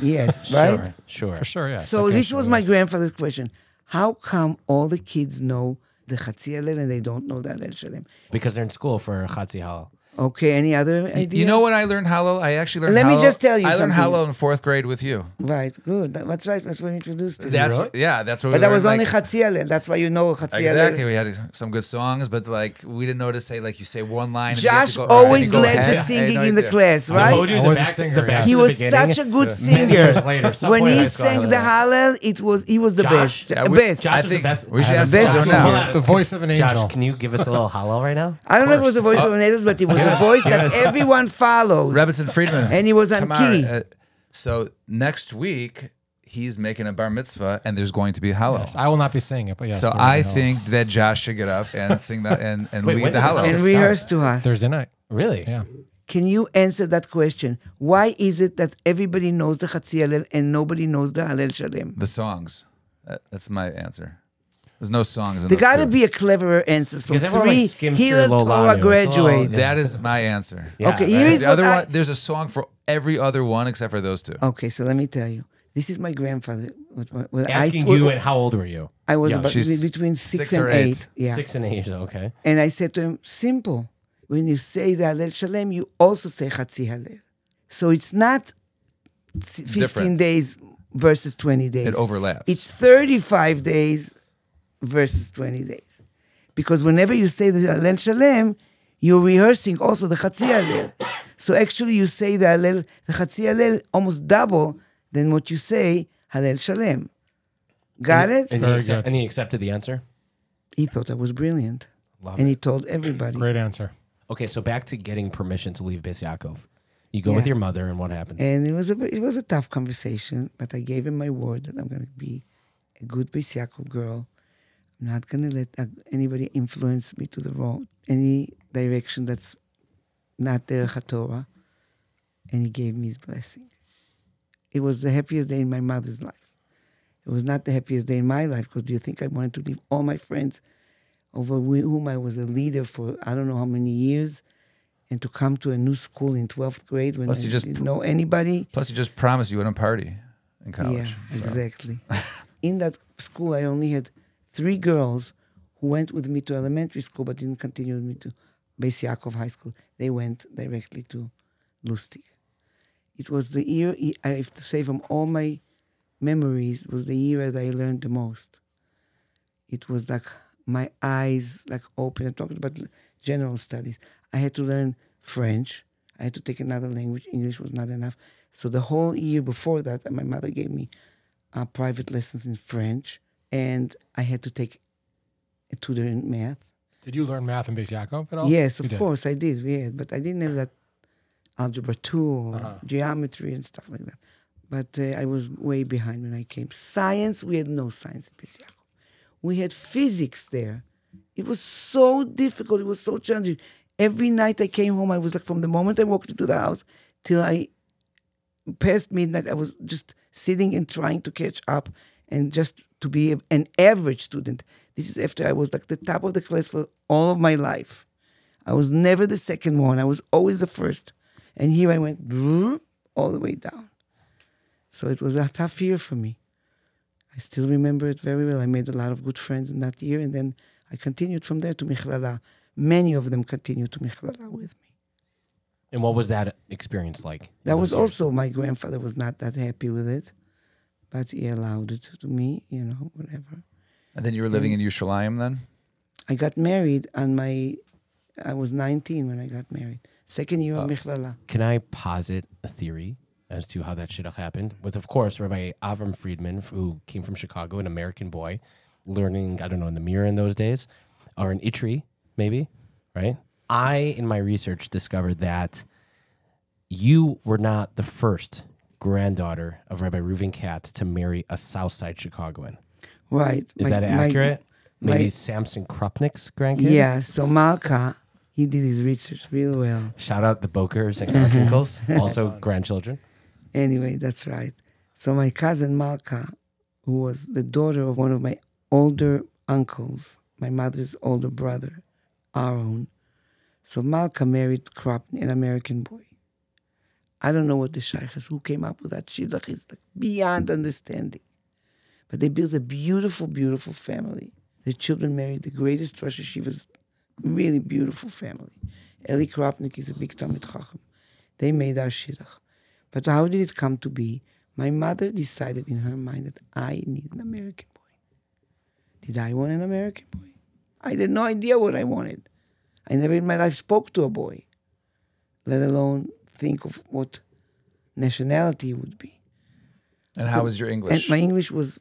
Yes, right? Sure, sure. For sure, yeah. So Second this was my Chodesh. grandfather's question. How come all the kids know the Chatzi Hallel and they don't know the Hallel Shalem? Because they're in school for Chatzi Hallel. Okay, any other Y- ideas? you know what I learned Hallel? I actually learned. Let me just tell you I learned something. Hallel in fourth grade with you. Right, good. That- That's right. That's what we introduced to That's really? yeah. That's what. But we that was only like, Chatzi That's why you know Chatzi Exactly. We had some good songs, but like we didn't know to say like you say one line. and Josh to go- I had to always go led ahead. The had singing no in the idea. class, I right? told you I the was back, singer, the yeah. back He to the was such a good Many singer. later, when he high school, I sang the that. Hallel, it was he was the Josh? best. Yeah, we- best. Josh I is the think best. we should ask Josh now. The voice of an angel. Josh, angel. can you give us a little Hallel right now? I don't know if it was the voice of an angel, but it was a voice that everyone followed. Rebbetzin Friedman. And he was on Tamar, key. uh, so next week he's making a bar mitzvah, and there's going to be Hallel. Yes, I will not be saying it, but yes. so I think that Josh should get up and sing that and, and Wait, lead the does Hallel. start? and rehearse to us. Thursday night. Really? Yeah. Can you answer that question? Why is it that everybody knows the Chatzi Hallel and nobody knows the Hallel Shalem? The songs. That's my answer. There's no songs in There those got to two. be a cleverer answer from Because everyone, three like, skims through Hillel Torah It's a little- graduates. That is my answer. Yeah, Okay, right. here is the what other I- one, there's a song for every other one except for those two. Okay, so let me tell you. This is my grandfather. What- what- what I Asking told- you, and how old were you? I was Yeah, about she's between six, six and or eight. eight. Yeah. Six and eight. Okay. And I said to him, simple. When you say the Hallel Shalem, you also say Chatzi Hallel. So it's not s- 15 Difference. days versus 20 days. It overlaps. It's 35 days versus 20 days. Because whenever you say the Alel Shalem, you're rehearsing also the Chatzi Alel. So actually you say the Alel, the Chatzi Alel almost double than what you say Hallel Shalem. Got it? And he, accept, and he accepted the answer. he thought I was brilliant. Love and it. he told everybody. Great answer. Okay, so back to getting permission to leave Beis Yaakov. You go with your mother, and what happens? And it was a it was a tough conversation, but I gave him my word that I'm going to be a good Beis Yaakov girl. I'm not going to let uh, anybody influence me to the wrong any direction that's not Derech HaTorah. And he gave me his blessing. It was the happiest day in my mother's life. It was not the happiest day in my life because do you think I wanted to leave all my friends over whom I was a leader for I don't know how many years and to come to a new school in 12th grade when Plus I you just didn't know anybody? Plus, you just promised you wouldn't party in college. Yeah, so. exactly. In that school, I only had three girls who went with me to elementary school but didn't continue with me to Beis High School. They went directly to Lustig. It was the year, I have to say, from all my memories, was the year that I learned the most. It was like my eyes like open. I'm talking about general studies. I had to learn French. I had to take another language. English was not enough. So the whole year before that, my mother gave me uh, private lessons in French, and I had to take a tutor in math. Did you learn math in Beis Yaakov at all? yes, You of did. course I did. Yeah, but I didn't have that algebra two or Uh-huh. geometry and stuff like that. But uh, I was way behind when I came. Science, we had no science in Beis Yaakov. We had physics there. It was so difficult. It was so challenging. Every night I came home, I was like, from the moment I walked into the house till I past midnight, I was just sitting and trying to catch up and just to be an average student. This is after I was like the top of the class for all of my life. I was never the second one. I was always the first. And here I went all the way down. So it was a tough year for me. I still remember it very well. I made a lot of good friends in that year, and then I continued from there to Michlala. Many of them continued to Michlala with me. and what was that experience like? That was years? also my grandfather was not that happy with it, but he allowed it to me. You know, whatever. And then you were living in Yerushalayim then? I got married on my. I was 19 when I got married. Second year of uh, Michlala. Can I posit a theory as to how that should have happened? With, of course, Rabbi Avram Friedman, who came from Chicago, an American boy, learning, I don't know, in the Mir in those days, or in Itri, maybe, right? I, in my research, discovered that you were not the first granddaughter of Rabbi Reuven Katz to marry a Southside Chicagoan. Right. Is My- that my- accurate? Maybe my- Samson Krupnik's grandkid? Yeah. So Malka, he did his research real well. Shout out the Bokers and Garfinkles, mm-hmm. also grandchildren. Anyway, that's right. So my cousin Malka, who was the daughter of one of my older uncles, my mother's older brother, Aaron. So Malka married Krop, an American boy. I don't know what the shaykh is, who came up with that shidduch. is like beyond understanding. But they built a beautiful, beautiful family. The children married the greatest Rosh Yeshiva's really beautiful family. Eli Kropnik is a big Talmid Chacham. They made our shidduch. But how did it come to be? My mother decided in her mind that I need an American boy. Did I want an American boy? I had no idea what I wanted. I never in my life spoke to a boy, let alone think of what nationality would be. And how was your And English? my English was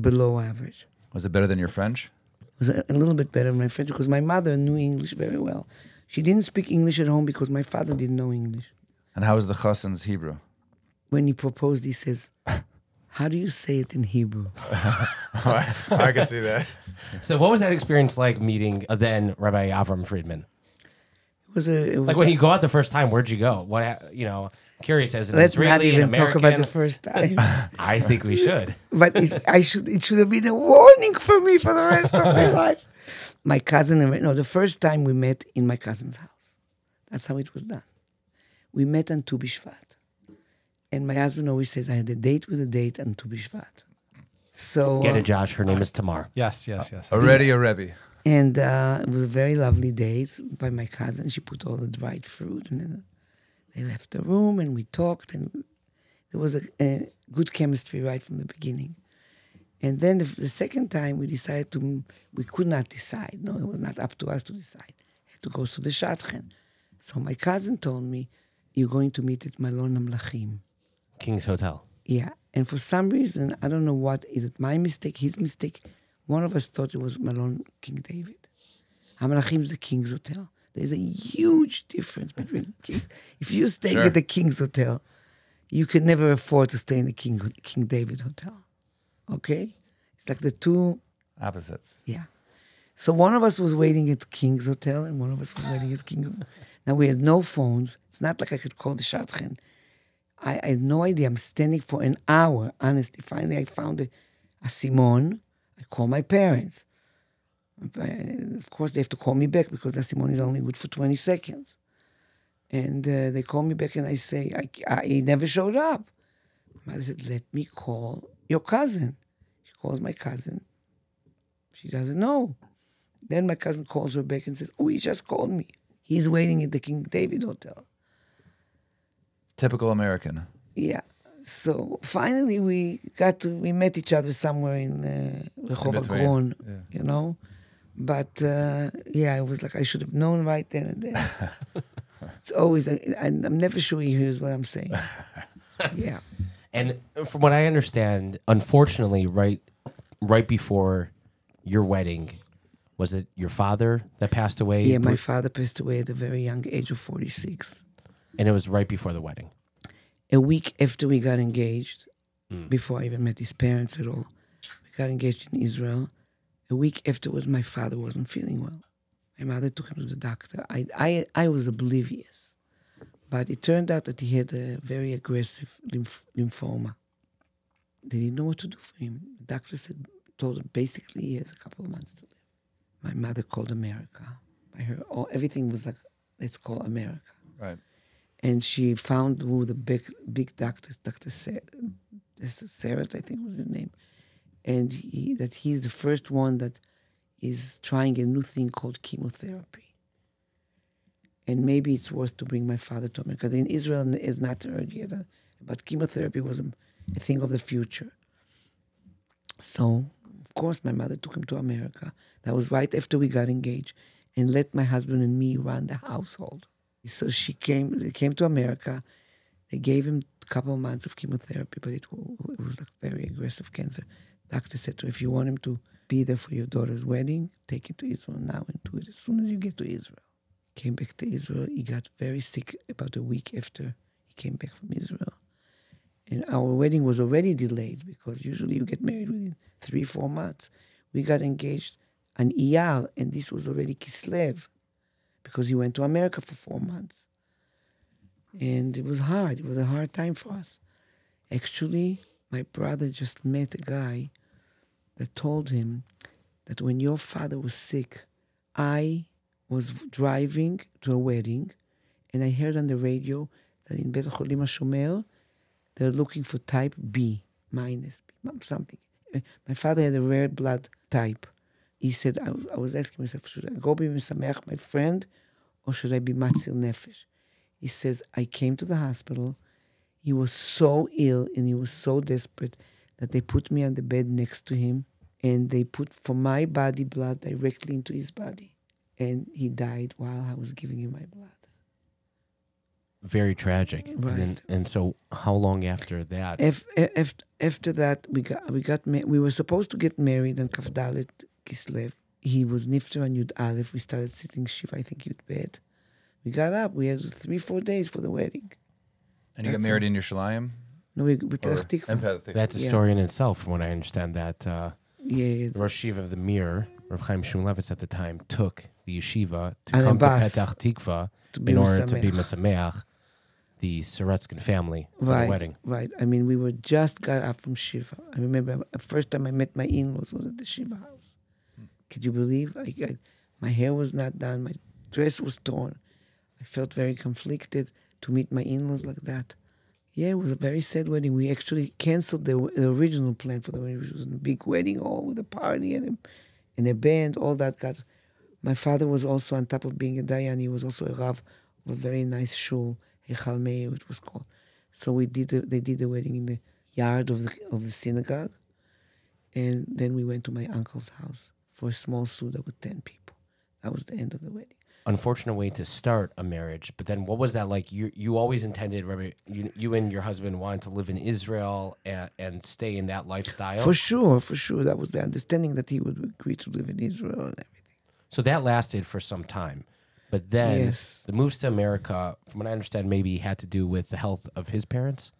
below average. was it better than your French? It was a, a little bit better than my French because my mother knew English very well. She didn't speak English at home because my father didn't know English. And how was the Chassan's Hebrew? When he proposed, he says, How do you say it in Hebrew? I can see that. So, what was that experience like meeting then Rabbi Avram Friedman? It was a. It was Like when you go out the first time, where'd you go? What you know? Curious as an Let's Israeli, not even an talk about the first time. I think we should. but it, I should. It should have been a warning for me for the rest of my life. My cousin and no, the first time we met in my cousin's house. That's how it was done. We met on Tu B'Shvat, and my husband always says I had a date with a date on Tu B'Shvat. So Get uh, it, Josh. Her name is Tamar. Yes, yes, yes. Already a Rebbe. And uh, it was a very lovely day by my cousin. She put all the dried fruit, and then they left the room, and we talked. And there was a, a good chemistry right from the beginning. And then the, the second time we decided to, we could not decide. No, it was not up to us to decide. had to go to the Shadchan. So my cousin told me, you're going to meet at Malon Amlachim. King's Hotel. Yeah. And for some reason, I don't know what, is it my mistake, his mistake? One of us thought it was Malon King David. Amlachim is the King's Hotel. There's a huge difference between. If you stay Sure. at the King's Hotel, you can never afford to stay in the King King David Hotel. Okay? It's like the two Opposites. yeah. So one of us was waiting at King's Hotel and one of us was waiting at King. Now we had no phones. It's not like I could call the Shadchan. I, I had no idea. I'm standing for an hour, honestly. Finally, I found a, a Simon. I call my parents. Of course, they have to call me back because the Simon is only good for 20 seconds. And uh, they call me back and I say, I, I, he never showed up. My mother said, let me call your cousin. She calls my cousin. She doesn't know. Then my cousin calls her back and says, Oh, he just called me. He's waiting at the King David Hotel. Typical American. Yeah. So finally we got to, we met each other somewhere in uh, Rehov between, Agron, yeah. you know. But uh, yeah, it was like I should have known right then and there. it's always, I, I'm never sure he hears what I'm saying. yeah. And from what I understand, unfortunately, right right before your wedding, was it your father that passed away? Yeah, my father passed away at a very young age of 46. and it was right before the wedding. A week after we got engaged, mm. before I even met his parents at all, we got engaged in Israel. A week afterwards, my father wasn't feeling well. My mother took him to the doctor. I, I, I was oblivious, but it turned out that he had a very aggressive lymph, lymphoma. They didn't know what to do for him. The doctor said, told him basically he has a couple of months to live. My mother called America. By her, all, everything was like, let's call America Right. And she found who the big big doctor, Doctor Sarah, I think was his name, and he, that he's the first one that is trying a new thing called chemotherapy. And maybe it's worth to bring my father to America. In Israel, is not heard yet, but chemotherapy was a thing of the future. So, of course, my mother took him to America. That was right after we got engaged, and let my husband and me run the household. So she came. Came to America. They gave him a couple of months of chemotherapy, but it, it was like very aggressive cancer. Doctor said to if you want him to be there for your daughter's wedding, take him to Israel now and do it as soon as you get to Israel. Came back to Israel. He got very sick about a week after he came back from Israel. And our wedding was already delayed because usually you get married within three, four months. We got engaged on Iyar, and this was already Kislev because he went to America for four months. And it was hard. It was a hard time for us. Actually, my brother just met a guy that told him that when your father was sick, I was driving to a wedding and I heard on the radio that in Bet Cholim HaShomer, they're looking for type B minus, B something. My father had a rare blood type. He said, I, was- I was asking myself, should I go be Mesameach, my friend, or should I be Matzil Nefesh? He says, I came to the hospital. He was so ill and he was so desperate that they put me on the bed next to him and they put for my body blood directly into his body. And he died while I was giving him my blood. Very tragic. And, Right. and so, how long after that? Af, af, after that, we got we got ma- we were supposed to get married on Kavdalit Kislev. He was Nifter on Yud Aleph. We started sitting Shiva, I think Yud Bet. We got up. We had three, four days for the wedding. And you got That's married in Yerushalayim? No, we, we Or- Petach Tikva. in Petach Tikva. That's a Yeah. story in itself, from what I understand. That uh, Yeah, the Rosh Yeshiva of the Mir, Rav Chaim Shmulevitz at the time, took the yeshiva to On a come to bus. Petach Tikva to be in order to be Mesameach. Mesameach, the Sorotskin family for right, the wedding. Right. I mean, we were just got up from Shiva. I remember the first time I met my in-laws was at the Shiva house. Could you believe? I, I, my hair was not done. My dress was torn. I felt very conflicted to meet my in-laws like that. Yeah, it was a very sad wedding. We actually canceled the, the original plan for the wedding, which was a big wedding hall with a party and a, and a band. All that got. My father was also on top of being a dayan. He was also a rav of a very nice shul, Hechal Meir, it was called. So we did. The, they did the wedding in the yard of the of the synagogue, and then we went to my uncle's house for a small suda with ten people. That was the end of the wedding. Unfortunate way to start a marriage, but then what was that like? You you always intended, Rabbi, you, you and your husband wanted to live in Israel and, and stay in that lifestyle. For sure, for sure, that was the understanding that he would agree to live in Israel and everything. So that lasted for some time. But then Yes. the moves to America, from what I understand, maybe had to do with the health of his parents.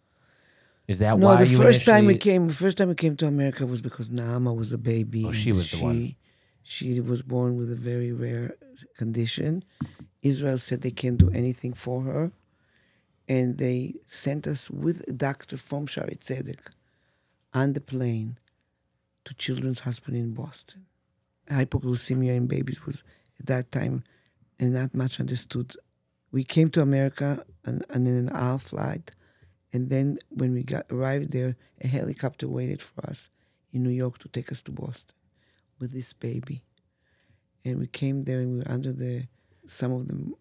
Is that No, why the you first time we came, the first time we came to America was because Naama was a baby. Oh, she was the one. She was born with a very rare condition. Israel said they can't do anything for her, and they sent us with a doctor from Shaare Zedek on the plane to Children's Hospital in Boston. Hypoglycemia in babies was at that time and not much understood. We came to America on, on an hour flight, and then when we got arrived there, a helicopter waited for us in New York to take us to Boston with this baby. And we came there and we were under the some of the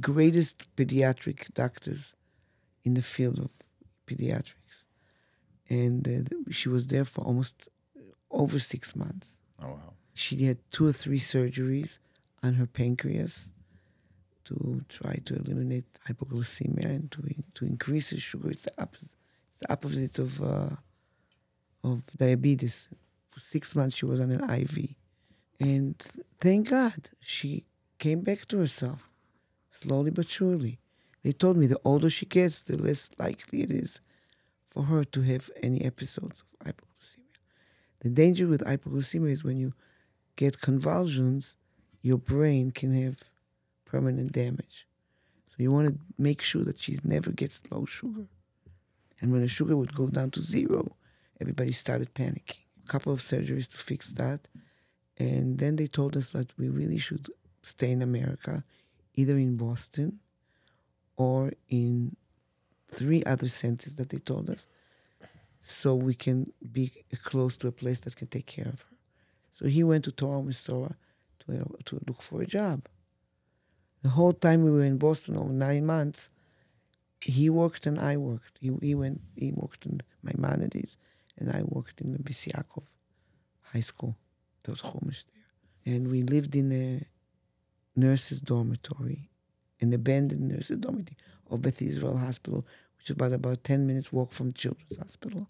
greatest pediatric doctors in the field of pediatrics. And uh, she was there for almost over six months. Oh wow. She had two or three surgeries on her pancreas to try to eliminate hypoglycemia and to to increase the sugar. It's the opposite, it's the opposite of uh, of diabetes. Six months, she was on an IV, and thank God she came back to herself, slowly but surely. They told me the older she gets, the less likely it is for her to have any episodes of hypoglycemia. The danger with hypoglycemia is when you get convulsions, your brain can have permanent damage. So you want to make sure that she never gets low sugar. And when the sugar would go down to zero, everybody started panicking. Couple of surgeries to fix that. And then they told us that we really should stay in America, either in Boston or in three other centers that they told us, so we can be close to a place that can take care of her. So he went to Torah to, to look for a job. The whole time we were in Boston, over nine months, he worked and I worked. He, he went, he worked in Maimonides, and I worked in the Beis Yaakov High School, taught Chumash there. And we lived in a nurses' dormitory, an abandoned nurses' dormitory of Beth Israel Hospital, which is about about 10 minutes walk from Children's Hospital.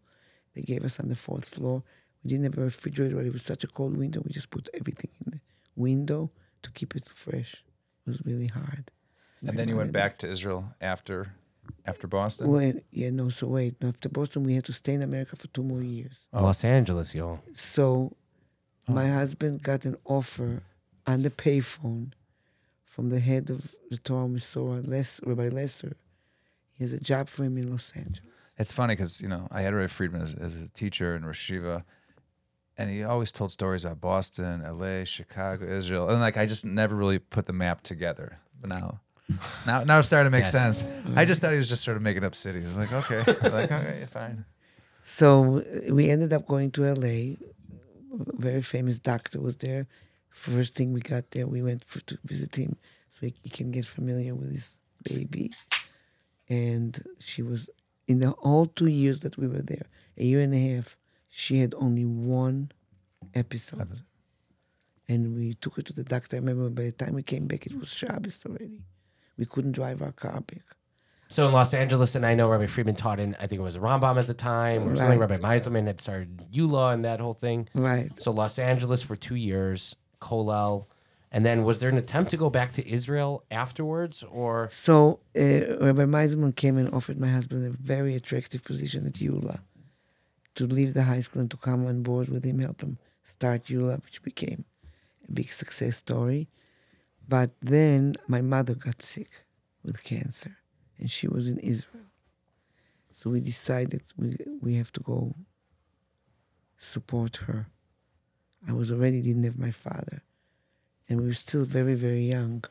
They gave us on the fourth floor. We didn't have a refrigerator, but it was such a cold winter, We just put everything in the window to keep it fresh. It was really hard. And then you went back to Israel after after Boston. Wait, yeah, no, so wait. After Boston, we had to stay in America for two more years. Oh. Los Angeles, yo. So oh. my husband got an offer on the payphone from the head of the Torah Umesorah, Les, Rabbi Lesser. He has a job for him in Los Angeles. It's funny because you know I had Ray Friedman as, as a teacher in Rosh Yeshiva, and he always told stories about Boston, L.A., Chicago, Israel, and like I just never really put the map together. But now, now, now it's starting to make Yes. sense. I just thought he was just sort of making up cities. Like okay, like okay, fine. So uh, we ended up going to LA. A very famous doctor was there. First thing we got there, we went for, to visit him so he, he can get familiar with his baby. And she was, in the whole two years that we were there, a year and a half, she had only one episode. And we took her to the doctor. I remember by the time we came back, it was Shabbos already. We couldn't drive our car back. So in Los Angeles, and I know Rabbi Friedman taught in, I think it was Rambam at the time, or something. Rabbi Meiselman had started YULA and that whole thing. Right. So Los Angeles for two years, Kolel. And then was there an attempt to go back to Israel afterwards? Or So uh, Rabbi Meiselman came and offered my husband a very attractive position at YULA to leave the high school and to come on board with him, help him start YULA, which became a big success story. But then my mother got sick with cancer, and she was in Israel. So we decided we we have to go support her. I was already didn't have my father, and we were still very very young.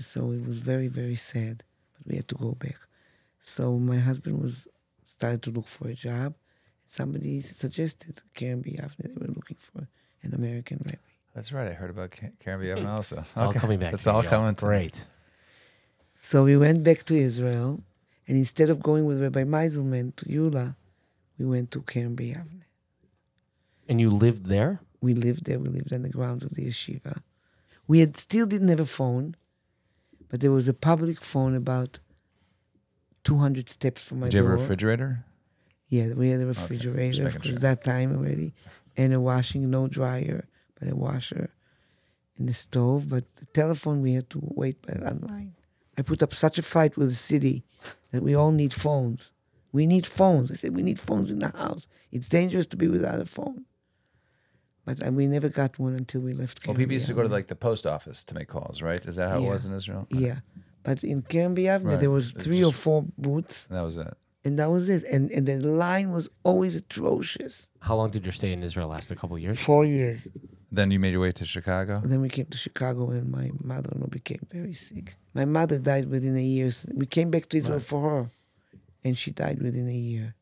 So it was very, very sad, but we had to go back. So my husband was started to look for a job. Somebody suggested Kerem B'Yavneh. They were looking for an American rabbi. That's right. I heard about Ka- Kerem B'Yavneh also. it's all coming back. It's all coming. To Great. So we went back to Israel, And instead of going with Rabbi Meiselman to YULA, we went to Kerem B'Yavneh. And you lived there? We lived there. We lived on the grounds of the yeshiva. We had still didn't have a phone, but there was a public phone about 200 steps from my Did you have a refrigerator? Yeah, we had a refrigerator making of sure. that time already, and a washing, no dryer, but a washer, and the stove. But the telephone we had to wait by online. I put up such a fight with the city that we all need phones. We need phones. I said we need phones in the house. It's dangerous to be without a phone. But uh, we never got one until we left. Well, Keren people used to go to like the post office to make calls, right? Is that how it was in Israel? yeah, but in Kerem B'Yavneh, Right. there was It three or four booths, that was it. and that was it. And and the line was always atrocious. How long did your stay in Israel last? A couple of years? Four years. Then you made your way to Chicago. Then we came to Chicago and my mother-in-law became very sick. My mother died within a year. We came back to Israel for her, and she died within a year.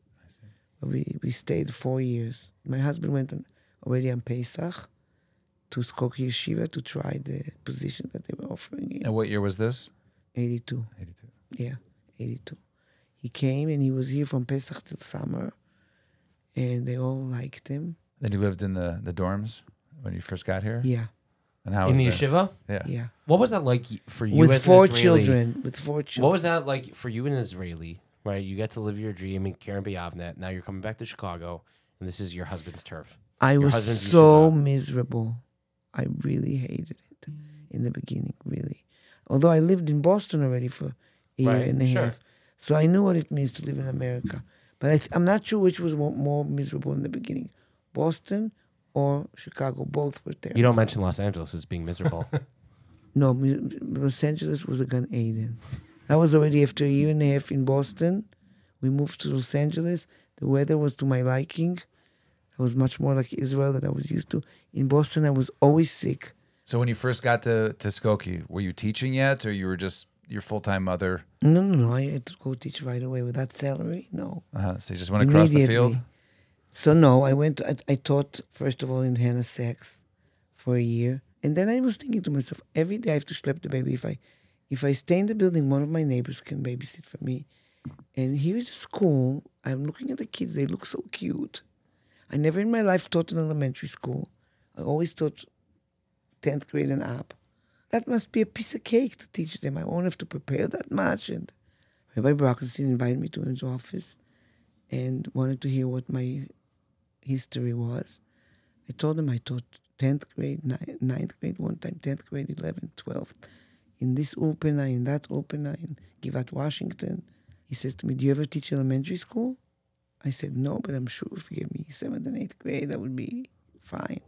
We, we stayed four years. My husband went on, already on Pesach to Skokie Yeshiva to try the position that they were offering him. And what year was this? 82. 82. Yeah, 82. He came and he was here from Pesach till summer, and they all liked him. Then you lived in the, the dorms when you first got here? Yeah, And how in was the that? yeshiva? Yeah. yeah. What was that like for you With as four an Israeli? children. With four children. What was that like for you, an Israeli? Right, you get to live your dream in Kerem B'Yavneh. Now you're coming back to Chicago, and this is your husband's turf. I Your was so yeshiva. miserable. I really hated it in the beginning, really. Although I lived in Boston already for a year Right, and a sure. half. So I knew what it means to live in America. But I th- I'm not sure which was more, more miserable in the beginning Boston or Chicago. Both were there. You don't mention Los Angeles as being miserable. No, Los Angeles was a Gan Eden. That was already after a year and a half in Boston. We moved to Los Angeles. The weather was to my liking. It was much more like Israel that I was used to. In Boston, I was always sick. So when you first got to, to Skokie, were you teaching yet or you were just your full time mother? No, no, no. I had to go teach right away with that salary. No. Uh-huh. So you just went across the field? So no, I went. I, I taught first of all in Hanna Sacks for a year, and then I was thinking to myself, every day I have to schlep the baby. If I, if I stay in the building, one of my neighbors can babysit for me. And here is a school. I'm looking at the kids. They look so cute. I never in my life taught in elementary school. I always taught tenth grade and up. That must be a piece of cake to teach them. I won't have to prepare that much. And Rabbi Brockenstein invited me to his office and wanted to hear what my history was. I told him I taught 10th grade, ni- 9th grade one time, 10th grade, 11th, 12th, in this Ulpena, in that Ulpena, in Givat, Washington. He says to me, Do you ever teach elementary school? I said, No, but I'm sure if you give me 7th and 8th grade, that would be fine.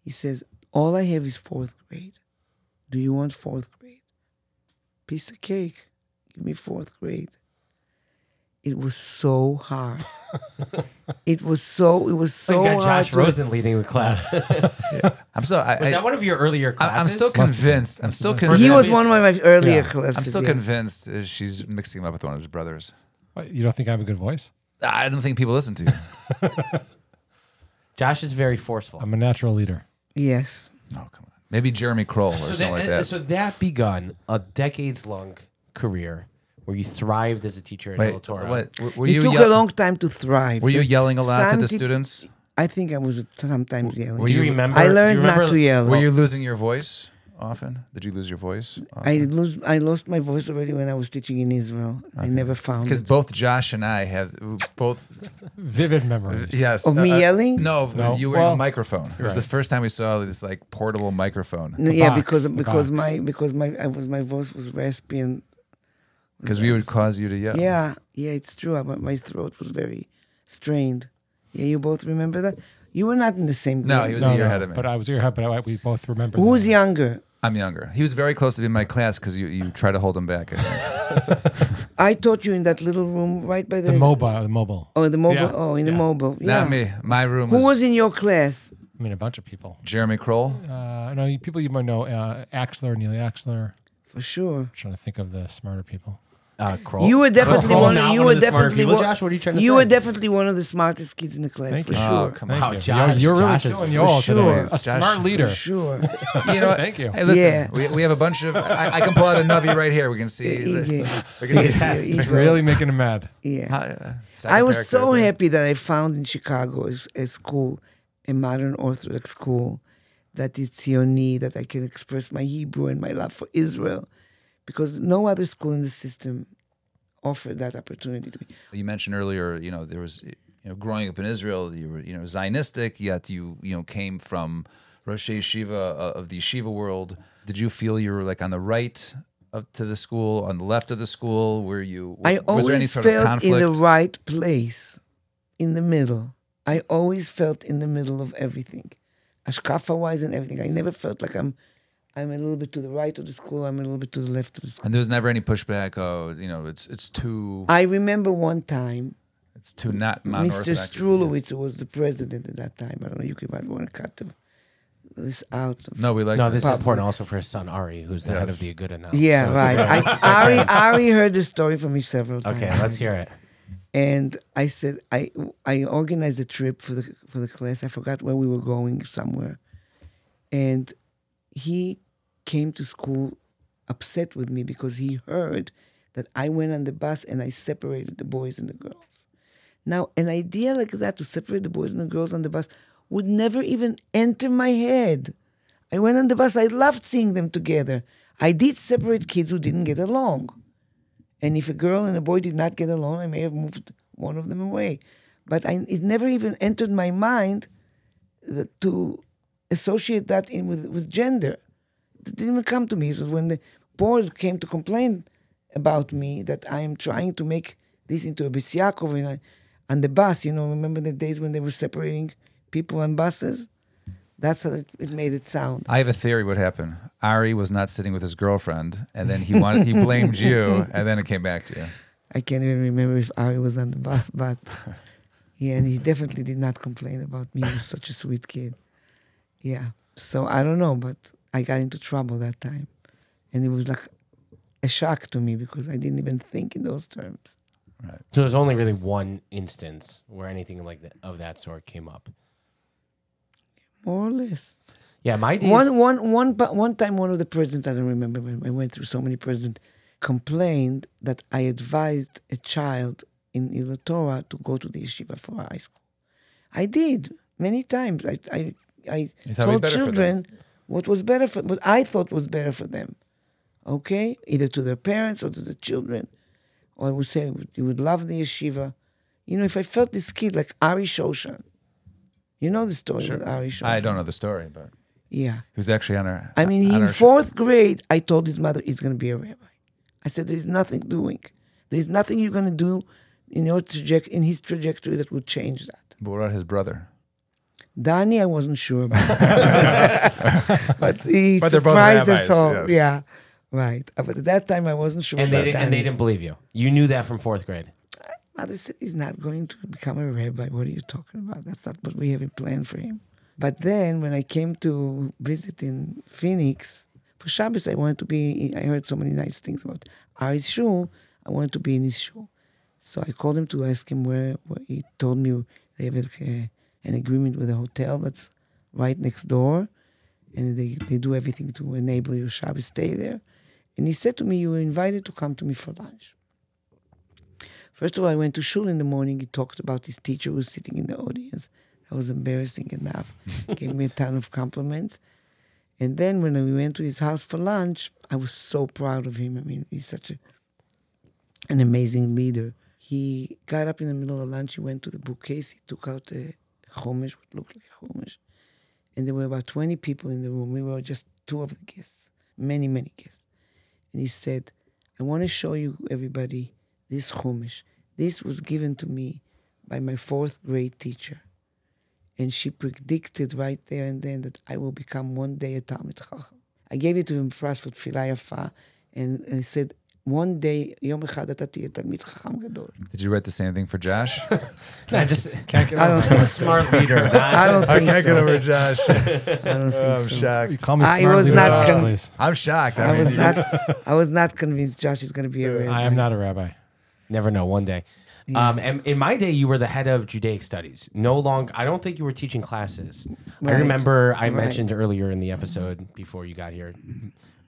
He says, All I have is 4th grade. Do you want 4th grade? Piece of cake. Give me 4th grade. It was so hard. it was so. It was so so you got hard. Josh to- Rosen leading the class. I'm still I, Was I, that one of your earlier I- classes? I'm still convinced. I'm still convinced. He was one of my earlier Yeah. classes. I'm still yeah. convinced uh, she's mixing him up with one of his brothers. What, You don't think I have a good voice? I don't think people listen to you. Josh is very forceful. I'm a natural leader. Yes. oh, come on. Maybe Jeremy Kroll or so, something like that, that. so that begun a decades long career where you thrived as a teacher at Wait, El Torah. what, w- were it you took yell- a long time to thrive. Were you yelling a lot to the Santi- students? I think I was sometimes yelling. were Do you you- remember? I do you learned remember- not to yell. Were you losing your voice often? Did you lose your voice? I lose. I lost my voice already when I was teaching in Israel. I never found Because it. both Josh and I have both. Vivid memories. Yes. Of me uh, uh, yelling? No, No. you were Well, a microphone. It was the first time we saw this like portable microphone. No, yeah, box, because the because box. my because my I was my voice was raspy and Because we would cause you to yell. yeah yeah it's true. I, my throat was very strained. Yeah, you both remember that. You were not in the same. No, he was No, a year no, ahead of me. But I was a year ahead, but I, we both remember. Who was younger? I'm younger. He was very close to be in my class because you, you try to hold him back. I taught you in that little room right by the, The mobile, the mobile. Oh, in the mobile. Yeah, Oh, in the mobile. Yeah. Not me. My room Who was, was in your class? I mean, a bunch of people. Jeremy Kroll. Uh, no, people you might know, uh, Axler, Neely Axler. For sure. I'm trying to think of the smarter people. Uh, Kroll. You were definitely Kroll one. not You one were of the smart definitely people. one. Josh, what are you trying to You say? were definitely one of the smartest kids in the class Thank for you. sure. Oh, come Thank on. You. Josh, you're, you're really Josh is for you all sure. today. A Josh, smart leader. For sure. You know, Thank you. Hey, listen, Yeah. we, we have a bunch of. I, I can pull out a Nuvi right here. We can see. the- yeah. We can see test. Yeah, It's really making him mad. yeah. Uh, second I was so right happy that I found in Chicago a, a school, a modern Orthodox school, that is Zioni, that I can express my Hebrew and my love for Israel, because no other school in the system offered that opportunity to me. You mentioned earlier, you know, there was, you know, growing up in Israel, you were, you know, Zionistic, yet you, you know, came from Rosh Yeshiva uh, of the Yeshiva world. Did you feel you were like on the right of, to the school, on the left of the school? Were you? I was there any always sort felt conflict? in the right place, in the middle. I always felt in the middle of everything, hashkafa wise and everything. I never felt like I'm, I'm a little bit to the right of the school. I'm a little bit to the left of the school. and there was never any pushback. Oh, you know, it's it's too I remember one time it's too not Mr. non-orthodox. Strulowitz was the president at that time. I don't know. You could might want to cut the, this out. No, we like no, this is important also for his son Ari, who's the head of Yes. the Aguda now. Yeah, So right. I, Ari, Ari heard the story from me several times. okay, let's hear it. And I said I I organized a trip for the for the class. I forgot where we were going somewhere, and he came to school upset with me because he heard that I went on the bus and I separated the boys and the girls. Now, an idea like that to separate the boys and the girls on the bus would never even enter my head. I went on the bus. I loved seeing them together. I did separate kids who didn't get along. And if a girl and a boy did not get along, I may have moved one of them away. But I, it never even entered my mind that to associate that in with, with gender. It didn't even come to me. So when the board came to complain about me that I am trying to make this into a Beis Yaakov and I, on the bus, you know, remember the days when they were separating people on buses? That's how it, it made it sound. I have a theory. What happened? Ari was not sitting with his girlfriend, and then he wanted he blamed you, and then it came back to you. I can't even remember if Ari was on the bus, but yeah, and he definitely did not complain about me. He was such a sweet kid. Yeah. So I don't know, but I got into trouble that time. And it was like a shock to me because I didn't even think in those terms. Right. So there's only really one instance where anything like that of that sort came up. More or less. Yeah, my days. One, one, one, but one time, one of the presidents, I don't remember, when I went through so many presidents, complained that I advised a child in Hillel Torah to go to the yeshiva for high school. I did many times. I, I, I You thought it'd be told better for children what was better for, what I thought was better for them. Okay, either to their parents or to the children, or I would say you would love the yeshiva. You know, if I felt this kid like Ari Shoshan, you know the story with Ari Shoshan. I don't know the story, but Yeah. he was actually on our. I mean, in fourth grade, I told his mother he's going to be a rabbi. I said, there is nothing doing. There is nothing you're going to do in your traje- in his trajectory that would change that. But what about his brother? Danny, I wasn't sure about, but he But they're surprised us all. yes. Yeah, right. Uh, But at that time, I wasn't sure. and they about didn't, and they didn't believe you. You knew that from fourth grade. Mother said he's not going to become a rabbi. What are you talking about? That's not what we have in plan for him. But then when I came to visit in Phoenix, for Shabbos, I wanted to be, I heard so many nice things about Ari's shul. I wanted to be in his shul. So I called him to ask him where, where he told me they have like a, an agreement with a hotel that's right next door. And they, they do everything to enable your Shabbos stay there. And he said to me, you were invited to come to me for lunch. First of all, I went to shul in the morning. He talked about his teacher who was sitting in the audience. That was embarrassing enough. Gave me a ton of compliments. And then when we went to his house for lunch, I was so proud of him. I mean, he's such a, an amazing leader. He got up in the middle of lunch. He went to the bookcase. He took out a chumash, what looked like a chumash. And there were about 20 people in the room. We were just two of the guests, many, many guests. And he said, I want to show you, everybody, this chumash. This was given to me by my fourth grade teacher. And she predicted right there and then that I will become one day a Talmid Chacham. I gave it to him first for Tfilah Yafa, and, I said, one day, יום אחד אתה תהיה תלמיד חכם גדול. Did you write the same thing for Josh? I just Can't get I don't over think it. so. smart leader. I don't think so. over Josh. I don't think so. shocked. Call me I smart was leader, not Josh, con- please. I'm shocked. I was not. I was not convinced Josh is going to be a rabbi. I am not a rabbi. Never know. One day. Um, and in my day, you were the head of Judaic studies. No long. I don't think you were teaching classes. I Right. remember I Right. mentioned earlier in the episode before you got here,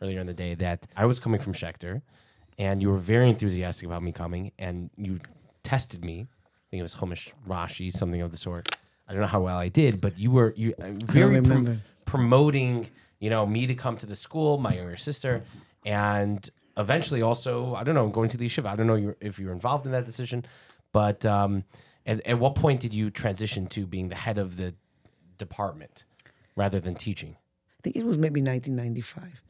earlier in the day, that I was coming from Schechter, and you were very enthusiastic about me coming, and you tested me. I think it was Chumash Rashi, something of the sort. I don't know how well I did, but you were you uh, very remember. promoting, you know, me to come to the school, my younger sister, and eventually also, I don't know, going to the yeshiva. I don't know if you were involved in that decision, but um, at, at what point did you transition to being the head of the department rather than teaching? I think it was maybe 1995,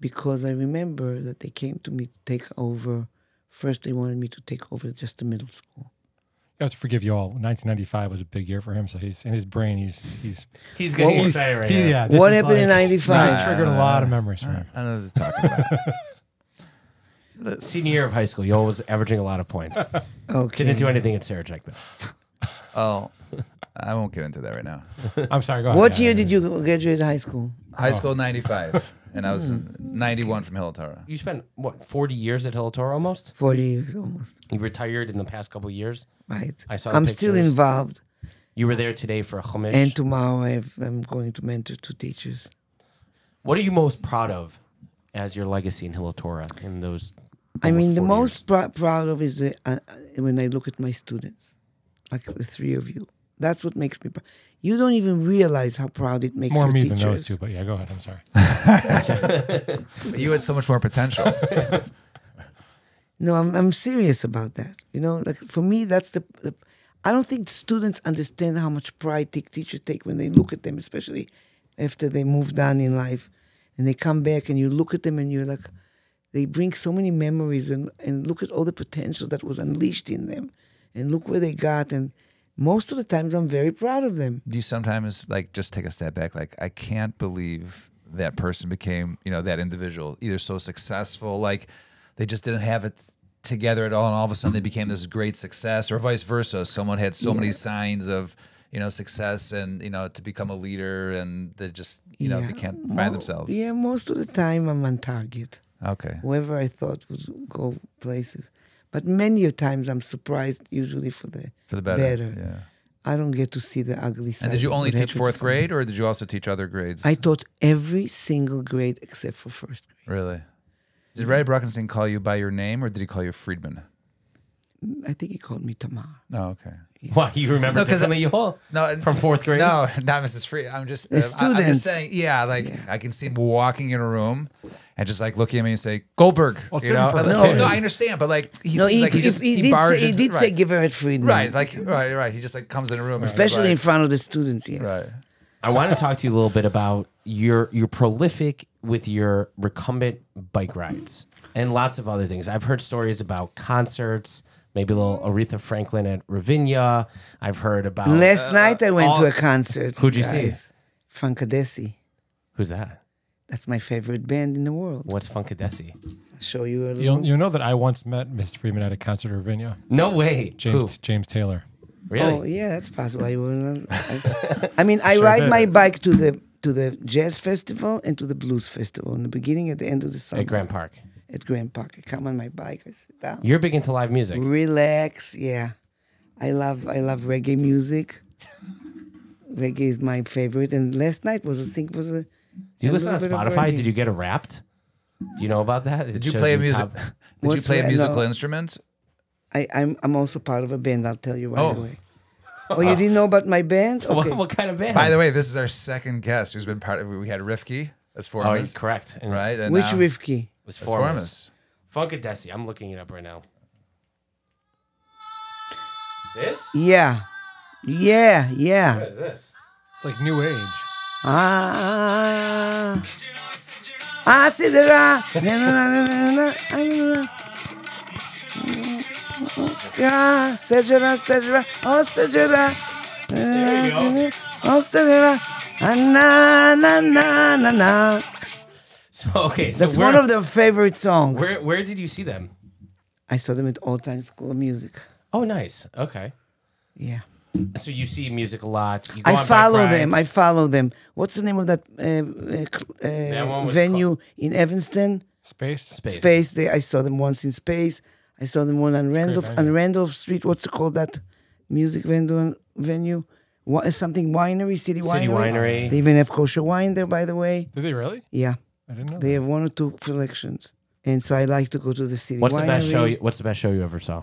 because I remember that they came to me to take over. First, they wanted me to take over just the middle school. You have to forgive you all. 1995 was a big year for him, so he's in his brain. He's he's He's getting getting was- excited right he, now. yeah. this What is happened in like- 95? Just triggered a lot of memories for him. I know what you're talking about. The senior year of high school, you was averaging a lot of points. Okay. Didn't do anything at Sarachek though. oh, I won't get into that right now. I'm sorry. Go ahead. What Yeah, year did you graduate high school? High school 95, and I was 91 from Hill You spent what forty years at Hillel almost. 40 years almost, You retired in the past couple of years. right? I saw the I'm still pictures. involved, You were there today for a chumash. and tomorrow I have, I'm going to mentor two teachers. what are you most proud of as your legacy in Hillel Torah in those? I almost mean, the 40 most years? prou- proud of is the uh, uh, when I look at my students, like the three of you. That's what makes me proud. You don't even realize how proud it makes More your me teachers. than those two, but yeah, go ahead. I'm sorry. You had so much more potential. No, I'm I'm serious about that. You know, like for me, that's the. the I don't think students understand how much pride te- teachers take when they look at them, especially after they moved on in life, and they come back and you look at them and you're like, they bring so many memories and and look at all the potential that was unleashed in them, and look where they got. And most of the times, I'm very proud of them. Do you sometimes like just take a step back? Like, I can't believe that person became, you know, that individual either so successful, like they just didn't have it together at all, and all of a sudden they became this great success, or vice versa. Someone had so many signs of, you know, success and you know to become a leader, and they just, you know, Yeah. they can't Mo- find themselves. Yeah, most of the time, I'm on target. Okay. Whoever I thought would go places, but many a times I'm surprised. Usually for the For the better. Better. Yeah. I don't get to see the ugly side. And did you only teach fourth grade, or did you also teach other grades? I taught every single grade except for first grade. really. Did Ray Bruckenstein call you by your name, or did he call you Friedman? I think he called me Tamar. Oh, okay. Why you remember No, 'cause differently, Yoel? No, From fourth grade? No, not Mrs. Free. I'm just, The uh, I- I'm just saying. Yeah, like I can see him walking in a room and just like looking at me and say Goldberg. Well, you know, no, a no, I understand, but like he No, he, like he he- just he he, did, barged say, he into- did say right. Giveret Friedman. right, like right, right. He just like comes in a room, and is especially in front of the students. Yes. right. I want to talk to you a little bit about your you're prolific with your recumbent bike rides and lots of other things. I've heard stories about concerts, maybe a little Aretha Franklin at Ravinia. I've heard about Last uh, night I went all- to a concert. Who'd you see? guys. Funkadesi. Who's that? That's my favorite band in the world. What's Funkadesi? I'll show you a little. You'll, you'll know that I once met Miss Freeman at a concert in Ravinia. No way. James Who? James Taylor. Really? Oh yeah, that's possible. I, will, I, I mean, I Sure ride did. my bike to the to the jazz festival and to the blues festival in the beginning at the end of the summer At Grant Park. at Grant Park. I come on my bike. I sit down, You're big into live music. relax. Yeah, I love I love reggae music. reggae is my favorite. And last night was I think was a. Do you listen to little bit of Spotify? Did you get a Wrapped? Do you know about that? It Did you shows play a music? top- Did you What's play a that? musical No. instrument? I, I'm I'm also part of a band. I'll tell you right Oh. away. Oh, you didn't know about my band? Okay. What, what kind of band? By the way, this is our second guest who's been part of. We had Rifki as oh, you're foremost, correct. And right? And Which now, Rifki? Was As Formus. foremost. Funkadesi. I'm looking it up right now. This? Yeah, yeah, yeah. What is this? It's like new age. Ah, ah, sidra. Na, na, na, na, na, na, na. Ah, sidra, sidra, oh, sidra. Oh, sidra. Ah, na, na, na, na, na. So okay, so That's where, one of their favorite songs. where where did you see them? I saw them at Old Town School of Music. Oh, nice. Okay. Yeah. So you see music a lot. You go I on bike follow them. I follow them. What's the name of that uh, uh, cl- one uh, was venue in Evanston? Space. Space. Space. They, I saw them once in Space. I saw them one on Randolph on venue. Randolph Street. What's it called that music venue? Venue, Wa- something winery, city, City Winery. They even have kosher wine there, by the way. Did they really? Yeah, I didn't know. they have one or two selections, and so I like to go to the city. What's winery. the best show? You, what's the best show you ever saw?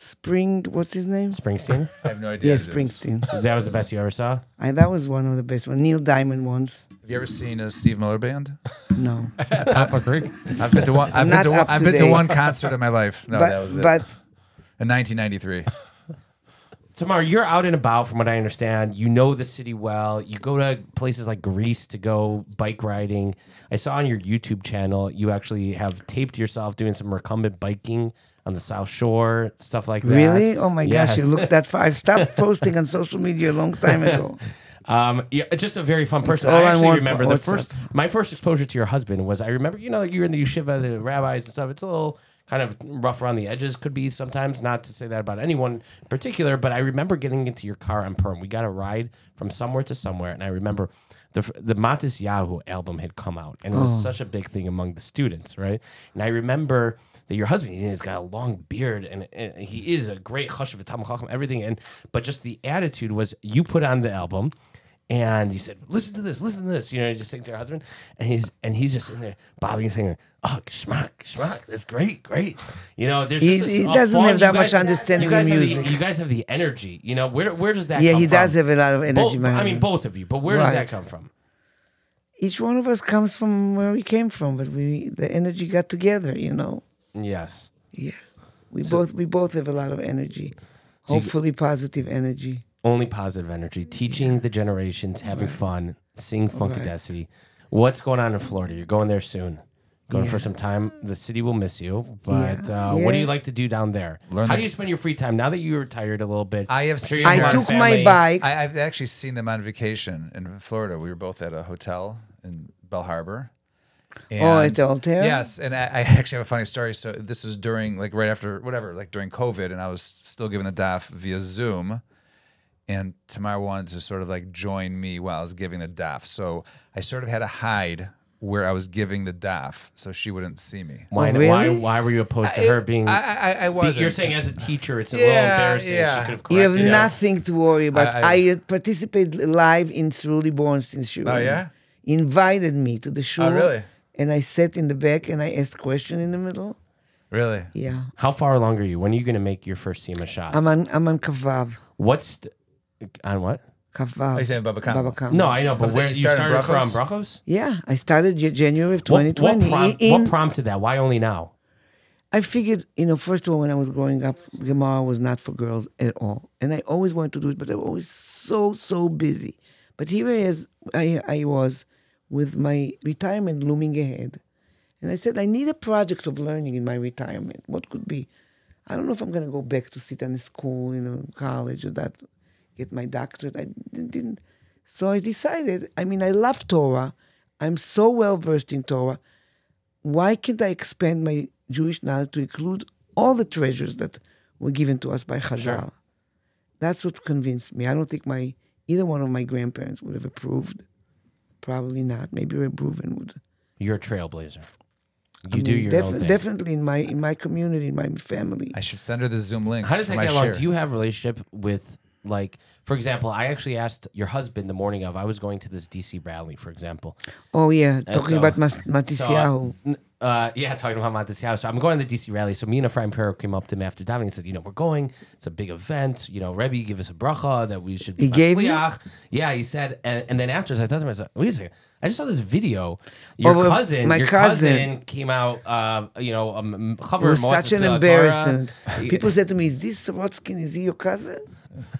Spring. What's his name? Springsteen. I have no idea. Yeah, who it is. Springsteen. that was the best you ever saw. I, that was one of the best one. Neil Diamond ones. Have you ever seen a Steve Miller band? No, Papa Creek. I've been to one. I've been Not to one. up I've to been to date. one concert in my life. No, but that was it. but in 1993. Tamar, you're out and about, from what I understand. You know the city well. You go to places like Greece to go bike riding. I saw on your YouTube channel you actually have taped yourself doing some recumbent biking on the South Shore, stuff like that. really, oh my gosh, you Yes. look that far. I stopped posting on social media a long time ago. Um, yeah, just a very fun person. all I I actually want remember the first, my first exposure to your husband was I remember, you know, you're in the yeshiva, the rabbis and stuff. It's a little kind of rough around the edges, could be sometimes. Not to say that about anyone in particular, but I remember getting into your car on Perm. We got a ride from somewhere to somewhere, and I remember the the Matisyahu album had come out, and it was such a big thing among the students, right? And I remember that your husband you know, he's got a long beard and, and he is a great hush of a everything and but just the attitude was you put on the album and you said listen to this listen to this you know just sing to your husband and he's and he's just in there bobbing and singing oh schmuck schmuck that's great great you know there's He- just he doesn't have that much understanding guys have music. the, you guys have the energy you know where where does that come from? yeah, he from does have a lot of energy. both, I mean both of you but where does that come from each one of us comes from where we came from, but we the energy got together. You know. Yes Yeah, we both we both have a lot of energy. So you- Hopefully, positive energy. only positive energy, teaching the generations, having fun, seeing Right. Funkadesi. What's going on in Florida? You're going there soon. Going for some time. The city will miss you. But Yeah. uh, what do you like to do down there? Learn How the- do you spend your free time now that you're retired a little bit? I have I'm seen you have a I took my bike. I, I've actually seen them on vacation in Florida. We were both at a hotel in Bell Harbor. Oh, And- at Altair? Yes, and I, I actually have a funny story. So this was during, like, right after whatever, like during COVID, and I was still giving the DAF via Zoom. And Tamara wanted to sort of like join me while I was giving the DAF. So I sort of had to hide where I was giving the DAF so she wouldn't see me. why, Oh, why, really? why were you opposed to her being? I, I, I wasn't. you're saying as a teacher, it's a little embarrassing. yeah. She could have You have us. nothing to worry about. I- I, I- uh, participate live in Truly Bornstein's show. Oh, yeah? Invited me to the show. Oh, really? And I sat in the back and I asked question in the middle. Really? Yeah. How far along are you? When are you going to make your first SEMA shots? I'm on I'm on Kavav. What's th- on what? Kavav. Are oh, you saying Baba Kama? Baba Kama. No, I know, but I'm where you you started started from Brachos? Brachos? Yeah, I started January of 2020. what, prom- in, what prompted that? Why only now? I figured, you know, first of all, when I was growing up, Gemara was not for girls at all. And I always wanted to do it, but I was always so, so busy. But here I, is, I, I was with my retirement looming ahead. And I said, I need a project of learning in my retirement. What could be? I don't know if I'm going to go back to sit in a school, you know, college or that, get my doctorate. I didn't. So I decided, I mean, I love Torah. I'm so well versed in Torah why can't I expand my Jewish knowledge to include all the treasures that were given to us by Chazal? That's what convinced me. I don't think my either one of my grandparents would have approved. Probably not. Maybe Reb Reuven would. You're a trailblazer. I You do mean, your def- own thing. Definitely in my in my community, in my family. I should send her the Zoom link. How does that my get along? share. Do you have a relationship with like, for example, I actually asked your husband the morning of I was going to this DC rally, for example. Oh yeah, talking so- about Mas-. So, uh, yeah, talking about Montes So I'm going to the DC rally. So me and Ephraim Pero came up to him after davening and said, you know, we're going. It's a big event. You know, Rebbe, give us a bracha that we should be He gave you? Yeah, he said. And, and then afterwards, I thought to myself, wait a second. I just saw this video. Your Oh, well, cousin, my your cousin. came out. Uh, you know, um, cover was such an embarrassment. People said to me, "Is this Sorotskin? Is he your cousin?"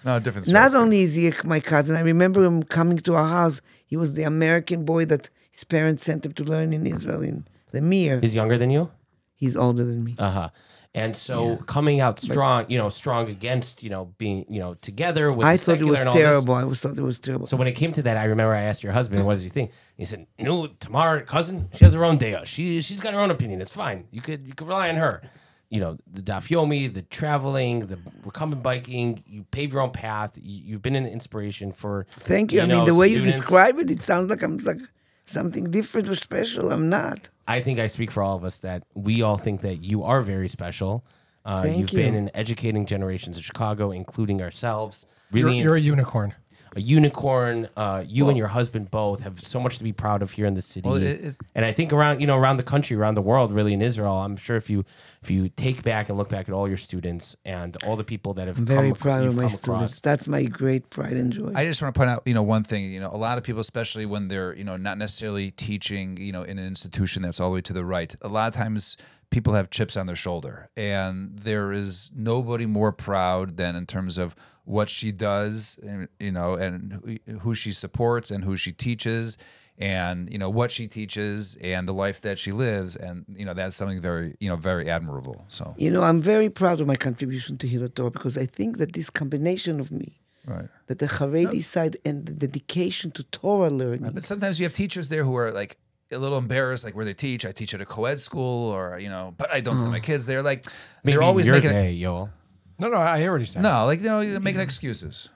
No, different Not only is he my cousin, I remember him coming to our house. He was the American boy that his parents sent him to learn in Israel in the Mir. He's younger than you. He's older than me. Uh huh. And so coming out strong, you know, strong against, you know, being, you know, together with I the thought it was and all this. terrible. I was thought it was terrible. So when it came to that, I remember I asked your husband, "What does he think?" He said, "No, Tamar, cousin, she has her own day. She she's got her own opinion. It's fine. You could you could rely on her. You know, the dafyomi, the traveling, the recumbent biking. You pave your own path. You, you've been an inspiration for. Thank you. I mean, the way you describe it, it sounds like I'm like something different or special. I'm not. I think I speak for all of us that we all think that you are very special. Uh, Thank you've been in educating generations in Chicago, including ourselves. Really, You're, you're a unicorn. A unicorn. Uh, you and your husband both have so much to be proud of here in the city. Well, it- it- and I think around you know around the country, around the world, really in Israel. I'm sure if you if you take back and look back at all your students and all the people that have I'm very come, proud of my students. across. That's my great pride and joy. I just want to point out, you know, one thing. You know, a lot of people, especially when they're, you know, not necessarily teaching, you know, in an institution that's all the way to the right. A lot of times, people have chips on their shoulder, and there is nobody more proud than in terms of what she does, and, you know, and who- who she supports and who she teaches, and you know what she teaches and the life that she lives, and you know that's something very, you know, very admirable. So, you know, I'm very proud of my contribution to Hillel Torah because I think that this combination of me, right. that the Haredi side and the dedication to Torah learning, But sometimes you have teachers there who are like a little embarrassed, like where they teach. I teach at a co-ed school, or you know, but I don't send my hmm. kids there. Like Maybe they're always your making day, Yoel. No, no, I already said. no, like you know, you're making excuses.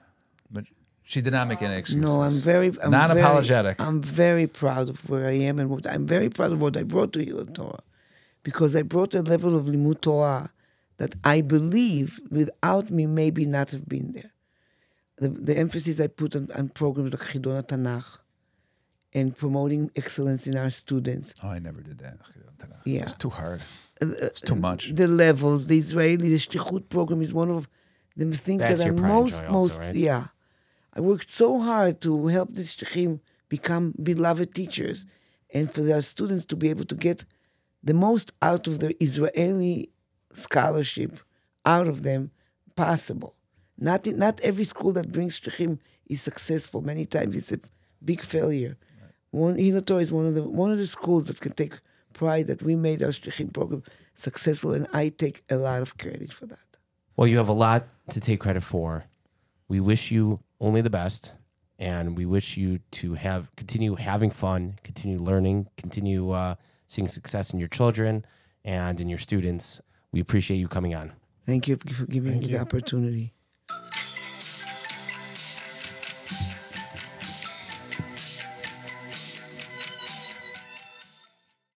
But she did not make any excuses. No, I'm very I'm non-apologetic. I'm very proud of where I am and what I'm very proud of what I brought to Hillel Torah, because I brought a level of limud Torah that I believe without me maybe not have been there. The, the emphasis I put on, on programs like Chidon Tanakh and promoting excellence in our students. oh, I never did that. Yeah. it's too hard. Uh, uh, it's too much. The levels, the Israeli, the Shlichut program is one of the things That's that your are most, also, most, right? yeah. I worked so hard to help the Shlichim become beloved teachers and for their students to be able to get the most out of their Israeli scholarship out of them possible. Not, in, not every school that brings Shlichim is successful. Many times it's a big failure. One Hillel is one of the one of the schools that can take pride that we made our Shlichim program successful, and I take a lot of credit for that. Well, you have a lot to take credit for. We wish you only the best, and we wish you to have continue having fun, continue learning, continue uh, seeing success in your children and in your students. We appreciate you coming on. Thank you for giving me the opportunity.